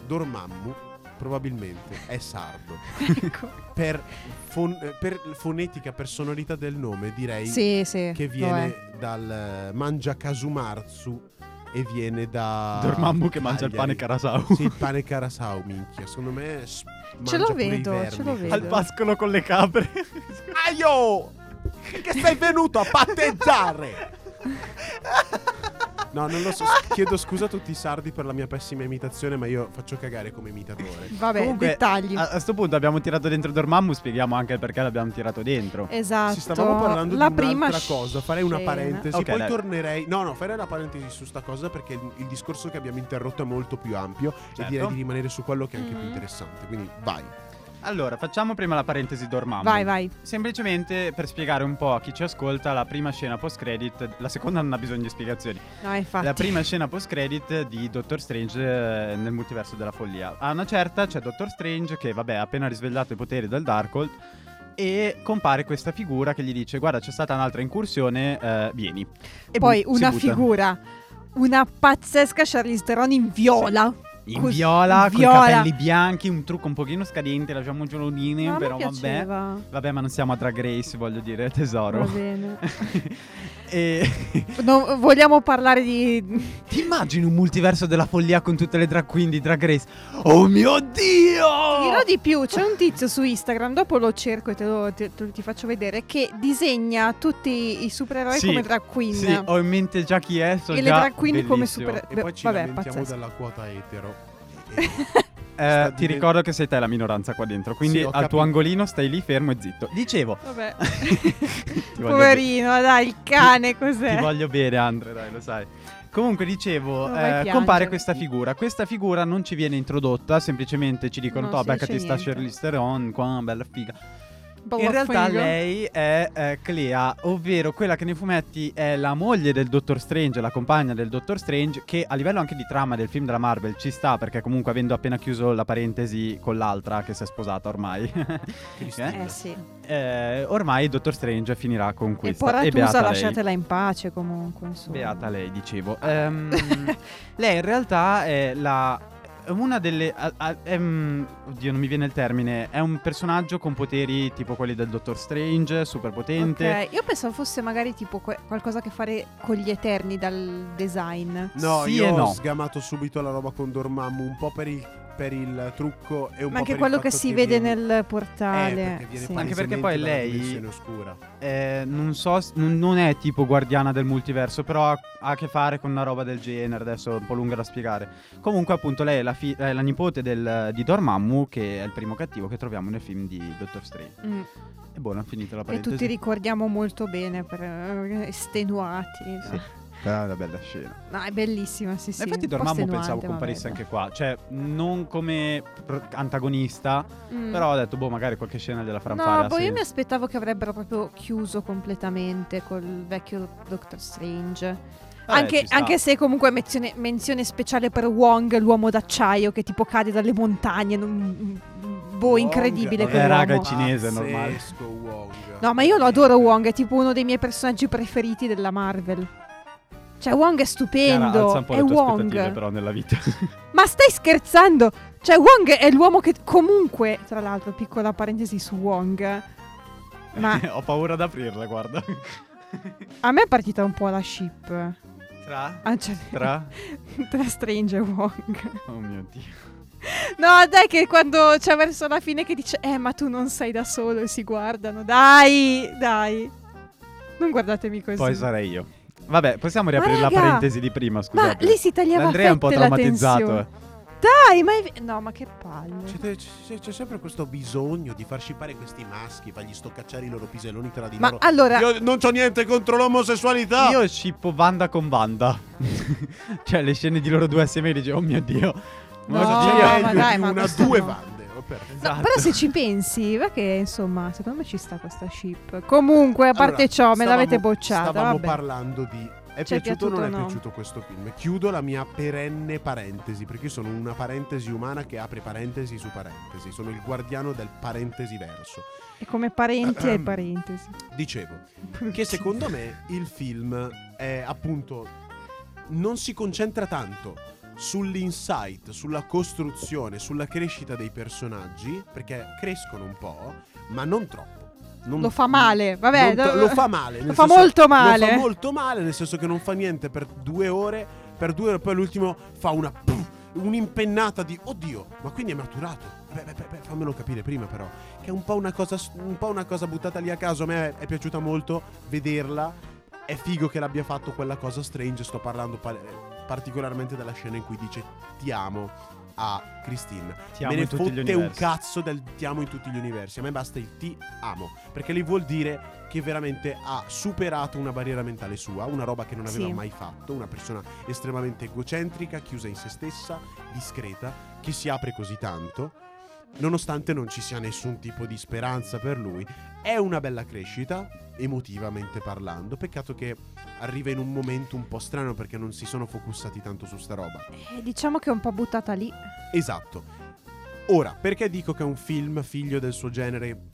Dormammu probabilmente è sardo. Ecco. Per, fon- per fonetica, per sonorità del nome, direi Sì, sì. che viene è. dal Mangia Kasumarzu e viene da Dormammu che mangia il pane Cagliari. Karasau. Sì, il pane Karasau, minchia. Secondo me s- Ce lo vedo, ce lo vedo. Al pascolo con le capre. Aio! Che sei venuto a patteggiare? No, non lo so. Chiedo scusa a tutti i sardi per la mia pessima imitazione, ma io faccio cagare come imitatore. Vabbè, Comunque, dettagli. A, a sto punto abbiamo tirato dentro Dormammu, spieghiamo anche il perché l'abbiamo tirato dentro. Esatto. Ci stavamo parlando la di prima un'altra cosa. Farei una scena. parentesi. Ok, poi dai. tornerei. No, no, farei una parentesi su sta cosa perché il, il discorso che abbiamo interrotto è molto più ampio. Certo. E direi di rimanere su quello che è anche più Mhm. interessante. Quindi vai. Allora, facciamo prima la parentesi Dormammu. Vai, vai. Semplicemente per spiegare un po' a chi ci ascolta la prima scena post credit, la seconda non ha bisogno di spiegazioni. No, infatti. La prima scena post credit di Doctor Strange eh, nel multiverso della follia. A una certa c'è Doctor Strange che vabbè ha appena risvegliato i poteri del Darkhold e compare questa figura che gli dice guarda c'è stata un'altra incursione, eh, vieni. E Poi bu- una figura. Una pazzesca Charlize Theron in viola. In Cos- viola, con i viola. capelli bianchi, un trucco un pochino scadente, lasciamo giolonine, No, a me però vabbè. Vabbè, ma non siamo a Drag Race, voglio dire, tesoro. Va bene. e No, vogliamo parlare di. ti immagini un multiverso della follia con tutte le drag queen di Drag Race? Oh mio Ti dio! dirò di più, c'è un tizio su Instagram, dopo lo cerco e te lo, te- te ti faccio vedere, che disegna tutti i supereroi Sì, come drag queen. Sì, ho in mente già chi è, so e le drag queen come bellissimo. super... E poi ci vabbè, lamentiamo pazzesco. della quota etero. Eh, ti diven- ricordo che sei te la minoranza qua dentro, quindi Sì, ho al tuo capito. angolino stai lì fermo e zitto. Dicevo, Vabbè. ti voglio Poverino, dai, il cane Ti cos'è? voglio bene, Andre, dai, lo sai. Comunque dicevo, Non vai eh, piangere. compare questa figura. Questa figura non ci viene introdotta, semplicemente ci dicono: Non "Toh, si beccati dice sta niente." Charlize Theron, qua, bella figa. In realtà figa. lei è eh, Clea, ovvero quella che nei fumetti è la moglie del Dottor Strange, la compagna del Dottor Strange, che a livello anche di trama del film della Marvel ci sta, perché comunque avendo appena chiuso la parentesi con l'altra che si è sposata ormai, Cristina. Eh sì. eh, ormai Dottor Strange finirà con E questa. Poratusa beata lei. lasciatela in pace comunque, insomma. Beata lei, dicevo. Ehm, lei in realtà è la. Una delle. a- a- ehm, oddio, non mi viene il termine. È un personaggio con poteri tipo quelli del Dottor Strange, super potente. Ok, io pensavo fosse magari tipo que- qualcosa a che fare con gli Eterni dal design. No, Sì io ho no. sgamato subito la roba con Dormammu, un po' per il, per il trucco e un Ma po' anche quello che si vede viene- nel Eh, portale. perché viene sì. Anche perché poi lei-. Eh, non so, non è tipo guardiana del multiverso, però ha, ha a che fare con una roba del genere. Adesso è un po' lunga da spiegare. Comunque, appunto, lei è la, fi- è la nipote del- di Dormammu, che è il primo cattivo che troviamo nel film di Doctor Strange. Mm. E buona, finita la Che parentesi. tutti ricordiamo molto bene per eh, estenuati. Sì. Però è una bella scena. No, è bellissima, sì, sì. Ma infatti Dormammu pensavo comparisse anche qua. Cioè, non come antagonista, Mm. però ho detto, boh, magari qualche scena gliela faranno fare. No, ha poi io mi aspettavo che avrebbero proprio chiuso completamente col vecchio Doctor Strange. Vabbè, anche, ci sta. anche se comunque menzione, menzione speciale per Wong, l'uomo d'acciaio che tipo cade dalle montagne. non- boh, Wong, incredibile vabbè, Eh, raga, è cinese, è normale. No, ma io lo adoro Wong, è tipo uno dei miei personaggi preferiti della Marvel. Cioè, Wong è Chiara, stupendo. alza un po' è le tue Wong. aspettative però nella vita. Ma stai scherzando? Cioè, Wong è l'uomo che comunque, tra l'altro, piccola parentesi su Wong. Ma Ho paura ad aprirla, guarda. a me è partita un po' la ship. Tra? Ah, cioè, Tra? tra Strange e Wong. Oh mio dio. No, dai, che quando c'è verso la fine che dice, eh, ma tu non sei da solo e si guardano. Dai, dai. Non guardatemi così. Poi sarei io. Vabbè, possiamo riaprire la parentesi di prima, Ma scusate. lì si tagliava Andrea è un po' traumatizzato. eh. Dai, ma è... No, ma che palle. C'è, c'è- c'è sempre questo bisogno di far scippare questi maschi, fargli stoccacciare i loro piselloni tra di Ma loro. allora, Io non c'ho niente contro l'omosessualità. Io scippo Wanda con Wanda. cioè, le scene di loro due assieme dice, oh mio dio. Ma No, cosa c'è c'è io? ma dai, di ma una due no. Oh, per- No, Esatto. però se ci pensi, va che insomma, secondo me ci sta questa ship. Comunque, a parte Allora, ciò, me stavamo- l'avete bocciata. Stavamo Vabbè. parlando di. È Ci è piaciuto o non è piaciuto o no? piaciuto questo film? Chiudo la mia perenne parentesi, perché io sono una parentesi umana che apre parentesi su parentesi. Sono il guardiano del parentesi verso. E come parenti ai parentesi. Dicevo che secondo me il film è appunto. non si concentra tanto sull'insight, sulla costruzione, sulla crescita dei personaggi, perché crescono un po', ma non troppo. Non- Lo fa male, vabbè. tra- lo fa male. Lo fa senso- molto male. Lo fa molto male, nel senso che non fa niente per due ore. Per due ore, poi l'ultimo fa una. puff, un'impennata di oddio, ma quindi è maturato. Beh, beh, beh, fammelo capire prima, però. Che è un po' una cosa, un po' una cosa buttata lì a caso. A me è, è piaciuta molto vederla. È figo che l'abbia fatto quella cosa strange. Sto parlando pa- particolarmente della scena in cui dice ti amo a Christine. Ti amo Me ne in tutti gli fotte un cazzo del ti amo in tutti gli universi. A me basta il ti amo. Perché lì vuol dire che veramente ha superato una barriera mentale sua, una roba che non aveva Sì. mai fatto. Una persona estremamente egocentrica, chiusa in se stessa, discreta, che si apre così tanto. Nonostante non ci sia nessun tipo di speranza per lui, è una bella crescita, emotivamente parlando. Peccato che arriva in un momento un po' strano perché non si sono focussati tanto su sta roba. Eh, diciamo che è un po' buttata lì. Esatto. Ora, perché dico che è un film figlio del suo genere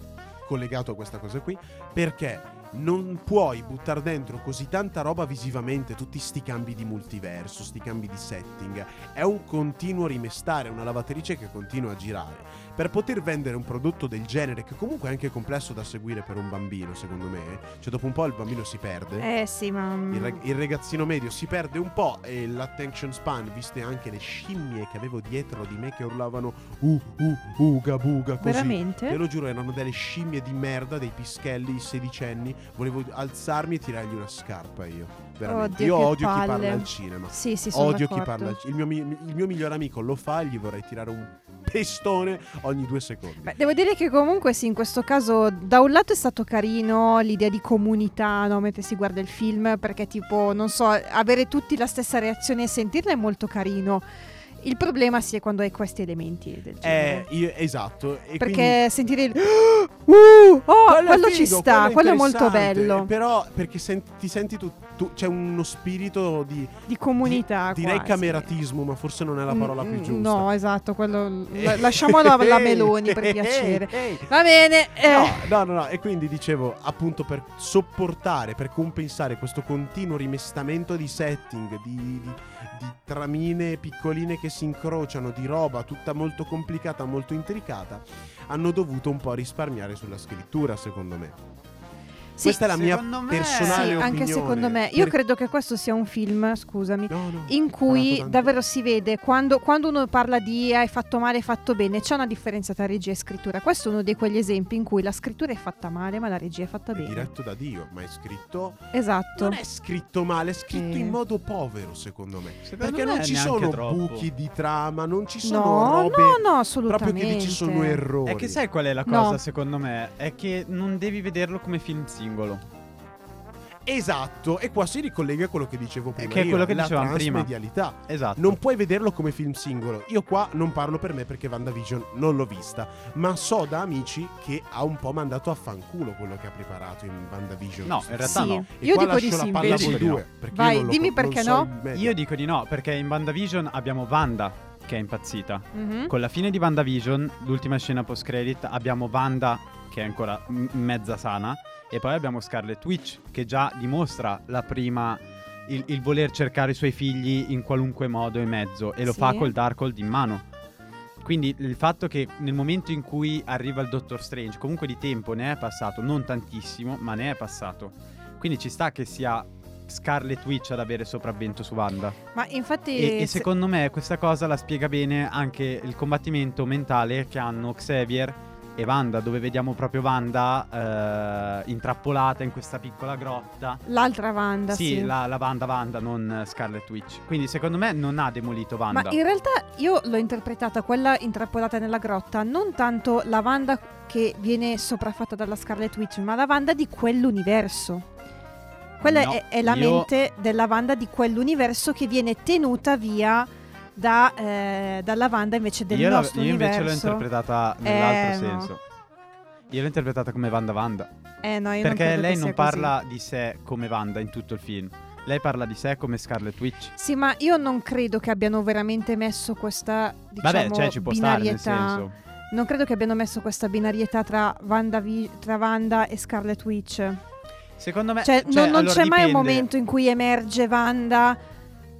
collegato a questa cosa qui? Perché non puoi buttare dentro così tanta roba visivamente, tutti sti cambi di multiverso, sti cambi di setting. È un continuo rimestare, una lavatrice che continua a girare. Per poter vendere un prodotto del genere, che comunque è anche complesso da seguire per un bambino, secondo me, cioè dopo un po' il bambino si perde. Eh sì, ma... Il, rag- il ragazzino medio si perde un po' e l'attention span, viste anche le scimmie che avevo dietro di me che urlavano uh uh uga buga così. Veramente? Te lo giuro, erano delle scimmie di merda, dei pischelli sedicenni. Volevo alzarmi e tirargli una scarpa io. Veramente. Oddio, io odio chi parla palle. al cinema. Sì, sì, sono Odio chi d'accordo. parla al cinema. Il mio, mi- il mio migliore amico lo fa gli vorrei tirare un pestone ogni due secondi. Beh, devo dire che comunque sì, in questo caso da un lato è stato carino l'idea di comunità, no, mentre si guarda il film, perché tipo, non so, avere tutti la stessa reazione e sentirla è molto carino. Il problema sì è quando hai questi elementi del genere. Eh, io- esatto. E quindi- perché sentire il uh, oh, quello, è ci figo, sta, quello è molto interessante, bello. Però perché sen- ti senti tu, tu- c'è uno spirito di Di comunità. di- direi quasi. cameratismo, ma forse non è la parola più Mm, giusta. No, esatto, quello la- lasciamolo alla Meloni per piacere. Va bene. eh. No, no, no, no, e quindi dicevo, appunto per sopportare, per compensare questo continuo rimestamento di setting, di, di- di tramine piccoline che si incrociano, di roba tutta molto complicata, molto intricata, hanno dovuto un po' risparmiare sulla scrittura, secondo me. Sì, Questa è la mia me- personale Sì, opinione. anche secondo me. Io Per- credo che questo sia un film, scusami, No, no, in cui davvero si vede quando, quando uno parla di hai fatto male, hai fatto bene, c'è una differenza tra regia e scrittura. Questo è uno di quegli esempi in cui la scrittura è fatta male, ma la regia è fatta È bene. diretto da Dio, ma è scritto. Esatto. Non è scritto male, è scritto Sì. in modo povero, secondo me. Secondo Perché me non ci sono troppo. buchi di trama, non ci sono No, robe. no, no, assolutamente. Proprio che dici sono errori. È che sai qual è la cosa No. secondo me? È che non devi vederlo come film singolo. Esatto, e qua si ricollega a quello che dicevo prima. che è io, quello che la dicevamo prima. transmedialità. Esatto. Non puoi vederlo come film singolo. Io qua non parlo per me perché WandaVision non l'ho vista, ma so da amici che ha un po' mandato a fanculo quello che ha preparato in WandaVision. No, in realtà Sì. no. E Io dico di lascio sì, la palla invece. a voi Io dico due, perché Vai, io dimmi perché so no. Io dico di no, perché in WandaVision abbiamo Wanda che è impazzita. Mhm. Con la fine di WandaVision, l'ultima scena post-credit, abbiamo Wanda che è ancora m- mezza sana. E poi abbiamo Scarlet Witch che già dimostra la prima. Il, il voler cercare i suoi figli in qualunque modo e mezzo. E lo Sì. fa col Darkhold in mano. Quindi il fatto che nel momento in cui arriva il Doctor Strange, comunque di tempo ne è passato, non tantissimo, ma ne è passato. Quindi ci sta che sia Scarlet Witch ad avere sopravvento su Wanda. Ma infatti... E, e se- secondo me questa cosa la spiega bene anche il combattimento mentale che hanno Xavier e Wanda, dove vediamo proprio Wanda eh, intrappolata in questa piccola grotta. L'altra Wanda, sì, sì. La, la Wanda Wanda, non Scarlet Witch. Quindi secondo me non ha demolito Wanda. Ma in realtà io l'ho interpretata quella intrappolata nella grotta, non tanto la Wanda che viene sopraffatta dalla Scarlet Witch, ma la Wanda di quell'universo. Quella No, è, è la io- mente della Wanda di quell'universo che viene tenuta via da, eh, dalla Wanda invece del io, la- nostro io invece l'ho universo. interpretata nell'altro Eh, no. senso. Io l'ho interpretata come Wanda Wanda. Eh, no, io non Perché credo lei non così. parla di sé come Wanda in tutto il film. Lei parla di sé come Scarlet Witch. Sì, ma io non credo che abbiano veramente messo questa diciamo, Vabbè, cioè ci può stare nel binarietà. senso. Non credo che abbiano messo questa binarietà tra Wanda, Vi- tra Wanda e Scarlet Witch. Secondo me Cioè, cioè, non, non allora c'è mai un dipende. momento in cui emerge Wanda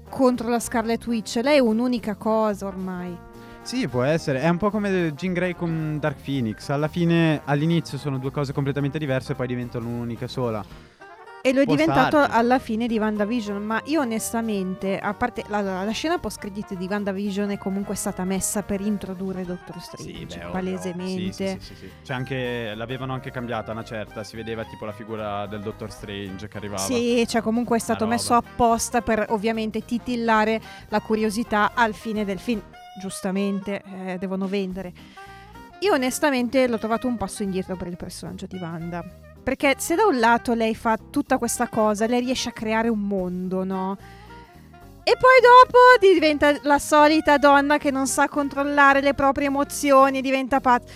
contro la Scarlet Witch. Lei è un'unica cosa ormai. Sì, può essere. È un po' come Jean Grey con Dark Phoenix. Alla fine, all'inizio sono due cose completamente diverse e poi diventano un'unica sola. E lo è diventato starci. alla fine di WandaVision. Ma io onestamente, a parte la, la scena post crediti di WandaVision è comunque stata messa per introdurre Doctor Strange. palesemente. Sì, sì, sì, sì, sì. C'è anche, l'avevano anche cambiata una certa. Si vedeva tipo la figura del Dottor Strange che arrivava. Sì, cioè comunque è stato messo apposta per ovviamente titillare la curiosità al fine del film. Giustamente, eh, devono vendere. Io onestamente l'ho trovato un passo indietro per il personaggio di Wanda. Perché se da un lato lei fa tutta questa cosa, lei riesce a creare un mondo, no? E poi dopo diventa la solita donna che non sa controllare le proprie emozioni, diventa pazza.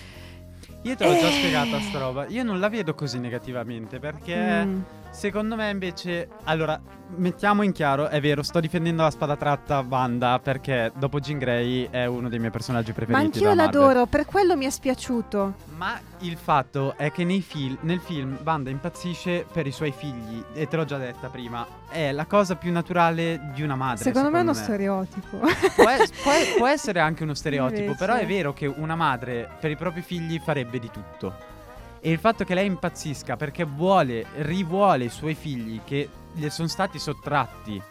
Io te l'ho già Eh. spiegata sta roba. Io non la vedo così negativamente perché Mm. Secondo me invece. Allora, mettiamo in chiaro, è vero, sto difendendo la spada tratta Wanda perché dopo Jean Grey è uno dei miei personaggi Ma preferiti. anch'io della Marvel. l'adoro, per quello mi è spiaciuto. Ma il fatto è che nei fil- nel film Wanda impazzisce per i suoi figli, e te l'ho già detta prima, è la cosa più naturale di una madre. Secondo, me è uno stereotipo. Può, es- può può essere anche uno stereotipo, Invece. però è vero che una madre per i propri figli farebbe di tutto. E il fatto che lei impazzisca perché vuole, rivuole i suoi figli che le sono stati sottratti.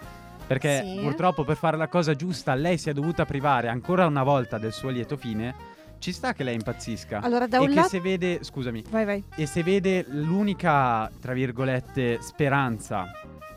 Perché Sì. purtroppo per fare la cosa giusta lei si è dovuta privare ancora una volta del suo lieto fine. Ci sta che lei impazzisca. Allora, da e un che lato. se vede, scusami, Vai, vai. e se vede l'unica, tra virgolette, speranza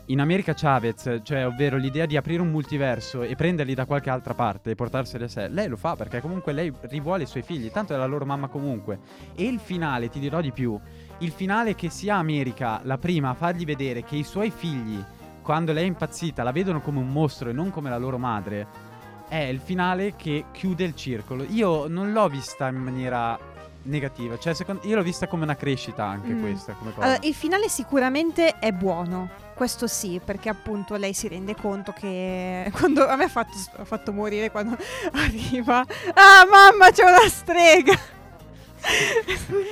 in America Chavez, cioè ovvero l'idea di aprire un multiverso e prenderli da qualche altra parte e portarseli a sé, lei lo fa perché comunque lei rivuole i suoi figli, tanto è la loro mamma comunque. E il finale, ti dirò di più, il finale che sia America la prima a fargli vedere che i suoi figli, quando lei è impazzita, la vedono come un mostro e non come la loro madre, è il finale che chiude il circolo. Io non l'ho vista in maniera negativa, cioè secondo- io l'ho vista come una crescita anche Mm. questa come cosa. Allora, il finale sicuramente è buono. Questo sì, perché appunto lei si rende conto che quando a me ha fatto, fatto morire quando arriva. Ah, mamma, c'è una strega!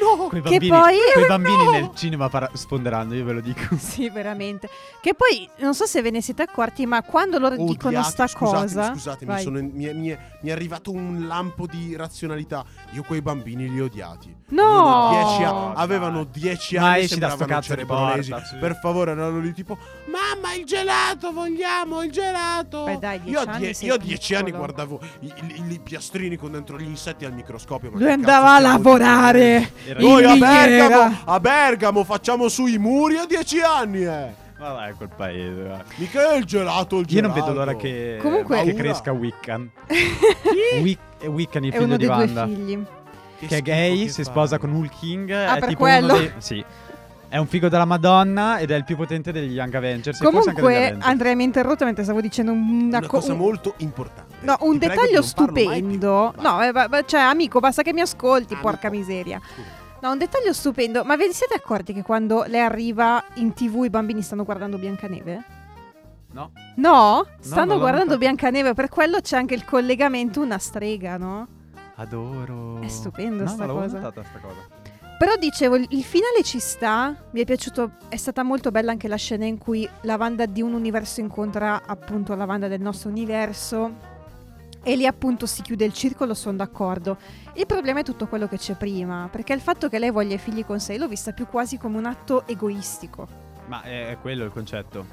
No! Quei che bambini, poi- quei bambini no! nel cinema para- sfonderanno, io ve lo dico. sì, veramente. Che poi non so se ve ne siete accorti, ma quando loro dicono Odiati- sta scusate, cosa. Scusate, mi, vai. sono- mi è, mi è- mi è arrivato un lampo di razionalità. Io quei bambini li ho odiati. No! Avevano dieci, a- avevano dieci Ma anni esci da sto sembravano cazzo di porta, sì. Per favore, erano lì tipo Mamma, il gelato, vogliamo il gelato. Beh, dai, dieci io a, anni sei io a dieci anni piccolo. guardavo i, i- i piastrini con dentro gli insetti al microscopio. ma Lui che andava a lavorare. Era- Noi a. Bergamo, a Bergamo facciamo sui muri a dieci anni, eh. Ma vai quel paese. va. Mica è il gelato, il Io gelato. non vedo l'ora che, Comunque- che cresca Wiccan. Wick- Wiccan, il È figlio uno di dei Wanda. due figli. Che Che è gay, che si fa. sposa con Hulk King. Ah, è per tipo quello? uno dei. Sì. È un figo della Madonna ed è il più potente degli Young Avengers. Comunque. Andrea mi ha interrotto mentre stavo dicendo una, Una co- cosa un- molto importante. No, un Ti dettaglio stupendo. No, eh, cioè, amico, basta che mi ascolti, Amico. porca miseria. No, un dettaglio stupendo. Ma ve ne siete accorti che quando lei arriva in tv i bambini stanno guardando Biancaneve? No? No? Stanno l'ho guardando notato. Biancaneve, per quello c'è anche il collegamento una strega, no? Adoro. È stupendo no, sta cosa. notata sta cosa. Però dicevo, il il finale ci sta. Mi è piaciuto. È stata molto bella anche la scena in cui la Wanda di un universo incontra appunto la Wanda del nostro universo. E lì appunto si chiude il circolo, sono d'accordo. Il problema è tutto quello che c'è prima. Perché il fatto che lei voglia i figli con sé l'ho vista più quasi come un atto egoistico. Ma è, è quello il concetto.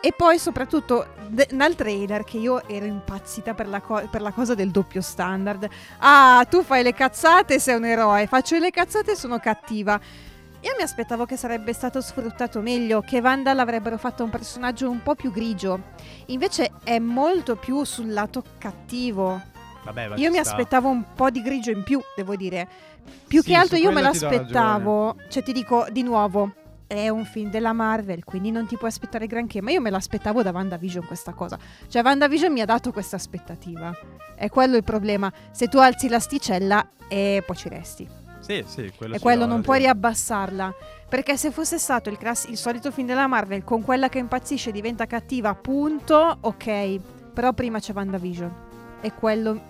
E poi soprattutto de- nel trailer che io ero impazzita per la, co- per la cosa del doppio standard. Ah, tu fai le cazzate sei un eroe, faccio le cazzate e sono cattiva. Io mi aspettavo che sarebbe stato sfruttato meglio, che Wanda l'avrebbero fatto un personaggio un po' più grigio. Invece è molto più sul lato cattivo. Vabbè, Io mi sta. aspettavo un po' di grigio in più, devo dire. Più Sì, che altro io me l'aspettavo. Cioè, ti dico di nuovo. È un film della Marvel, quindi non ti puoi aspettare granché. Ma io me l'aspettavo da WandaVision questa cosa. Cioè, WandaVision mi ha dato questa aspettativa. È quello il problema. Se tu alzi l'asticella, e poi ci resti. Sì, sì, quello E ci quello non puoi riabbassarla. Perché se fosse stato il, class- il solito film della Marvel con quella che impazzisce e diventa cattiva, punto, ok. Però prima c'è WandaVision. E quello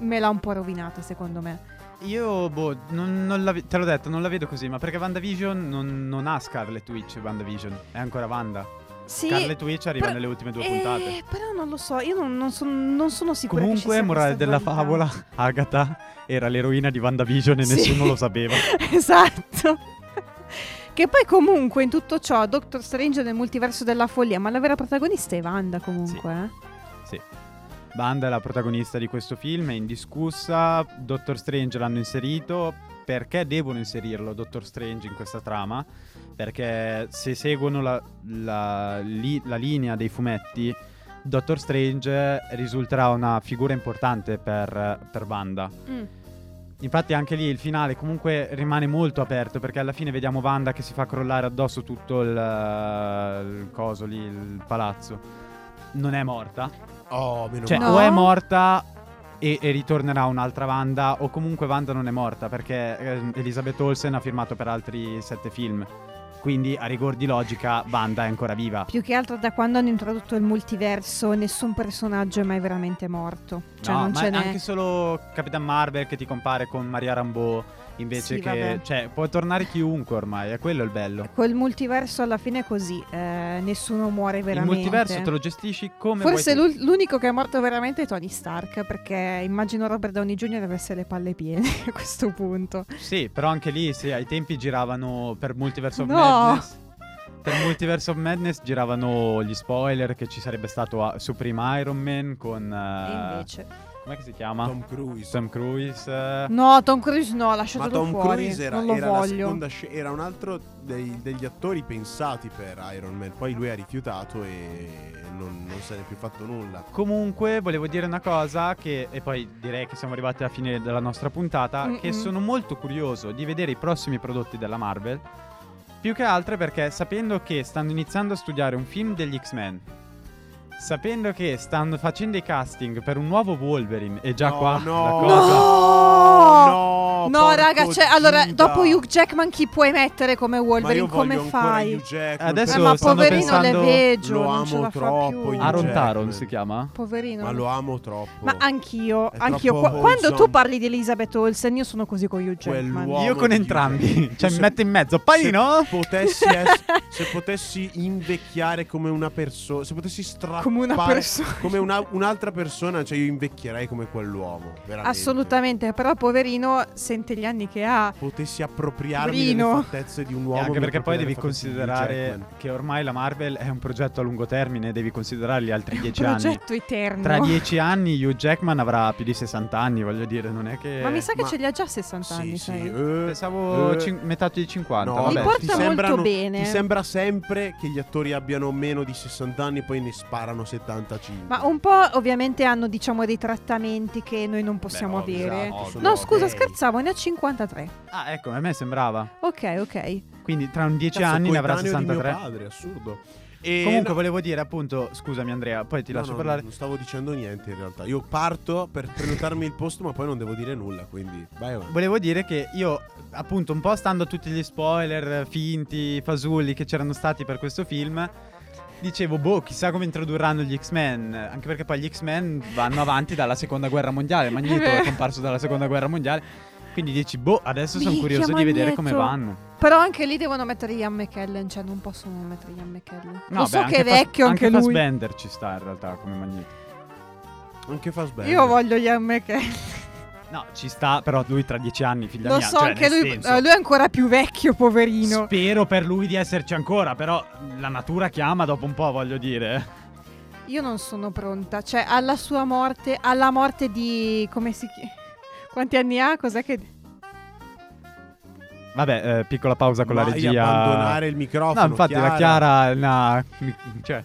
me l'ha un po' rovinata, secondo me. Io, boh, non, non la te l'ho detto, non la vedo così, ma perché WandaVision non, non ha Scarlet Witch WandaVision, è ancora Wanda. Sì. Scarlet Witch arriva però- nelle ultime due eh, puntate. Però non lo so, io non, non son- sono ci Comunque, morale della dualità. favola, Agatha era l'eroina di WandaVision e Sì. nessuno lo sapeva. esatto. Che poi comunque in tutto ciò Doctor Strange nel multiverso della follia, ma la vera protagonista è Wanda comunque. eh. Sì. Wanda è la protagonista di questo film, è indiscussa. Doctor Strange l'hanno inserito. Perché devono inserirlo Doctor Strange in questa trama? Perché se seguono la, la- li- la linea dei fumetti, Doctor Strange risulterà una figura importante per, per Wanda. Mm. Infatti anche lì il finale comunque rimane molto aperto perché alla fine vediamo Wanda che si fa crollare addosso tutto il, il coso lì, il palazzo. Non è morta. Oh, meno Cioè, male. No. o è morta e, e ritornerà un'altra Wanda, o comunque Wanda non è morta perché eh, Elizabeth Olsen ha firmato per altri sette film. Quindi, a rigor di logica, Wanda è ancora viva. Più che altro da quando hanno introdotto il multiverso, nessun personaggio è mai veramente morto. Cioè, no, non ma ce n'è. anche solo Capitan Marvel che ti compare con Maria Rambeau. Invece Sì, che. vabbè. Cioè, può tornare chiunque ormai, è quello il bello. Col multiverso alla fine è così, eh, nessuno muore Il veramente. multiverso te lo gestisci come Forse vuoi l'u- l'unico che è morto veramente è Tony Stark, perché immagino Robert Downey Jr. avesse le palle piene a questo punto. Sì, però anche lì, sì, ai tempi giravano per Multiverse of No. Madness. Per Multiverse of Madness giravano gli spoiler che ci sarebbe stato a- su prima Iron Man con... e eh, invece... Com'è che si chiama? Tom Cruise. Tom Cruise. No, Tom Cruise no, Ma lasciatelo Tom fuori. Cruise era, non lo era la seconda sce- era un altro dei- degli attori pensati per Iron Man. Poi lui ha rifiutato e non, non se ne è più fatto nulla. Comunque, volevo dire una cosa che, e poi direi che siamo arrivati alla fine della nostra puntata, Mm-mm. che sono molto curioso di vedere i prossimi prodotti della Marvel. Più che altro perché sapendo che stanno iniziando a studiare un film degli X-Men, sapendo che stanno facendo i casting per un nuovo Wolverine, e già No, qua no. la cosa... No! No, No, raga, cioè, allora, dopo Hugh Jackman chi puoi mettere come Ma io Wolverine? Come fai? Hugh Jackman, Adesso Eh, ma poverino pensando- le veggio, Lo non ce amo la fa troppo, Aaron. Taron si chiama? Poverino. Ma lo amo troppo. Ma anch'io, È anch'io. Qua- quando tu parli di Elizabeth Olsen, io sono così con Hugh Jackman. Io con entrambi. Cioè, mi Se- metto in mezzo. Panino? Se potessi, ess- se potessi invecchiare come una persona, se potessi strappare Come una persona. come una- un'altra persona, cioè io invecchierei come quell'uomo. Veramente. Assolutamente, però poverino sente gli anni che ha. Potessi appropriarmi Poverino. delle fattezze di un E uomo. anche mi perché poi devi considerare che ormai la Marvel è un progetto a lungo termine, devi considerare gli altri dieci anni. progetto eterno. Tra dieci anni Hugh Jackman avrà più di 60 anni, voglio dire, non è che... Ma mi sa che Ma- ce li ha già 60 Sì, anni, sì. sai. eh, Pensavo eh. cin- metà di 50. No, vabbè. porta ti molto sembrano- bene. Ti sembra sempre che gli attori abbiano meno di 60 anni e poi ne sparano 75. Ma un po' ovviamente hanno diciamo dei trattamenti che noi non possiamo Beh, ovvio, avere. esatto, sono No, scusa, ok. scherzavo, ne ha 53. Ah, ecco, a me sembrava. Ok, ok. Quindi tra un 10 Cazzo, anni ne avrà coetaneo di mio 63. padre, assurdo. E Comunque no- volevo dire appunto, scusami Andrea, poi ti no, lascio no, parlare. Non stavo dicendo niente in realtà. Io parto per prenotarmi il posto, ma poi non devo dire nulla. Quindi vai avanti. Volevo dire che io, appunto, un po' stando a tutti gli spoiler finti, fasulli che c'erano stati per questo film, dicevo, boh, chissà come introdurranno gli X-Men. Anche perché poi gli X-Men vanno avanti dalla seconda guerra mondiale. Magneto è comparso dalla seconda guerra mondiale. Quindi dici, boh, adesso sono Minchia, curioso di vedere come vanno. Però anche lì devono mettere Ian McKellen, cioè non possono non mettere Ian McKellen. No, Lo beh, so anche che è vecchio anche, lui. Fassbender ci sta in realtà come Magneto. Anche Fassbender. Io voglio Ian McKellen. No, ci sta, però lui tra dieci anni, figlia Lo mia. so, cioè, anche nel lui, senso, eh, lui è ancora più vecchio, poverino. Spero per lui di esserci ancora, però la natura chiama dopo un po', voglio dire. Io non sono pronta. Cioè, alla sua morte, alla morte di. come si chiama? Quanti anni ha? Cos'è che. Vabbè, eh, piccola pausa con la Mai regia. abbandonare il microfono. No, infatti la Chiara è una... Cioè,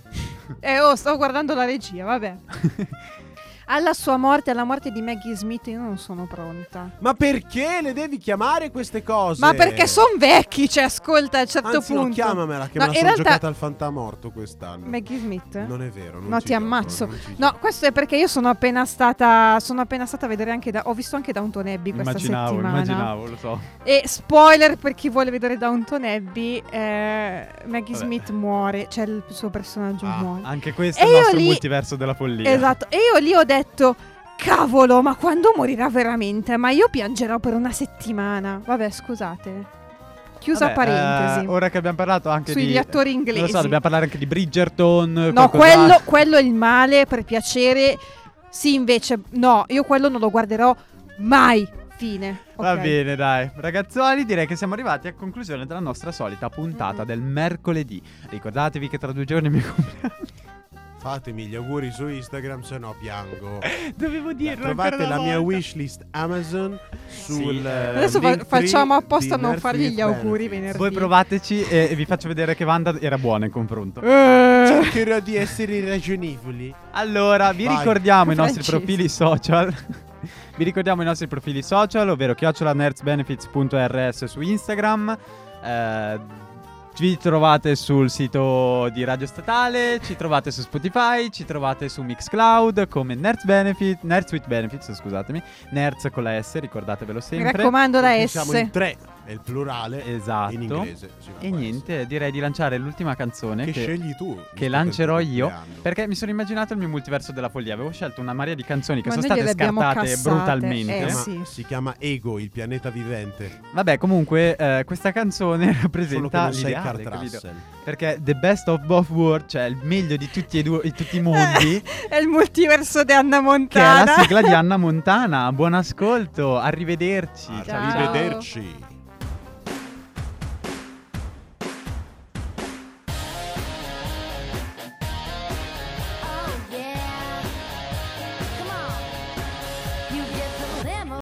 Eh, oh, sto guardando la regia, vabbè. alla sua morte, alla morte di Maggie Smith, io non sono pronta. Ma perché le devi chiamare queste cose? Ma perché sono vecchi? Cioè, ascolta, a un certo Anzi, punto. no, chiamamela che No, me la sono realtà- giocata al fantamorto quest'anno. Maggie Smith? Non è vero. non No, ti gioco, ammazzo. No, questo è perché io sono appena stata. Sono appena stata a vedere anche da. Ho visto anche Downton Abbey questa immaginavo, settimana. immaginavo, lo so. E spoiler per chi vuole vedere Downton Abbey: eh, Maggie Vabbè. Smith muore. Cioè, il suo personaggio Ah, muore. Anche questo E è il nostro lì- multiverso della follia. Esatto. E io lì ho detto. Cavolo, ma quando morirà veramente? Ma io piangerò per una settimana. Vabbè, scusate. Chiusa Vabbè, parentesi. eh, ora che abbiamo parlato anche Sugli di... attori Non inglesi. lo so, dobbiamo parlare anche di Bridgerton. No, quello, quello è il male, per piacere. Sì, invece, no, io quello non lo guarderò mai. Fine. Va Ok. bene, dai. Ragazzuoli, direi che siamo arrivati a conclusione della nostra solita puntata Mm. del mercoledì. Ricordatevi che tra due giorni mi compleanno. Fatemi gli auguri su Instagram, se no piango. Dovevo dirlo ancora Trovate una la mia wishlist Amazon sul Sì. eh, Adesso fa- link facciamo apposta a non fargli gli auguri Benefits. venerdì. Voi provateci e, vi faccio vedere che Wanda era buona in confronto. Eh. Cercherò di essere ragionevoli. Allora, vi Vai. ricordiamo i nostri Francesco. profili social. vi ricordiamo i nostri profili social, ovvero chiocciolanerdsbenefits.rs su Instagram. Eh, vi trovate sul sito di Radio Statale, ci trovate su Spotify, ci trovate su Mixcloud come Nerds Benefit, Nerds with Benefits, scusatemi, Nerds con la S, ricordatevelo Mi sempre. raccomando la S. Siamo in tre, è il plurale. Esatto. In inglese. sì, E niente, direi di lanciare l'ultima canzone essere. Che che, scegli tu. che lancerò io. Perché mi sono immaginato il mio multiverso della follia. Avevo scelto una marea di canzoni che Ma sono state scartate brutalmente. eh, Si sì. chiama- Si chiama Ego, il pianeta vivente. Vabbè, comunque, eh, questa canzone rappresenta l'ideale. Perché The Best of Both Worlds, cioè il meglio di tutti e due, di tutti i mondi, È il multiverso di Anna che è Montana. la sigla di Anna Montana. Buon ascolto, arrivederci. Ah, Ciao. Arrivederci.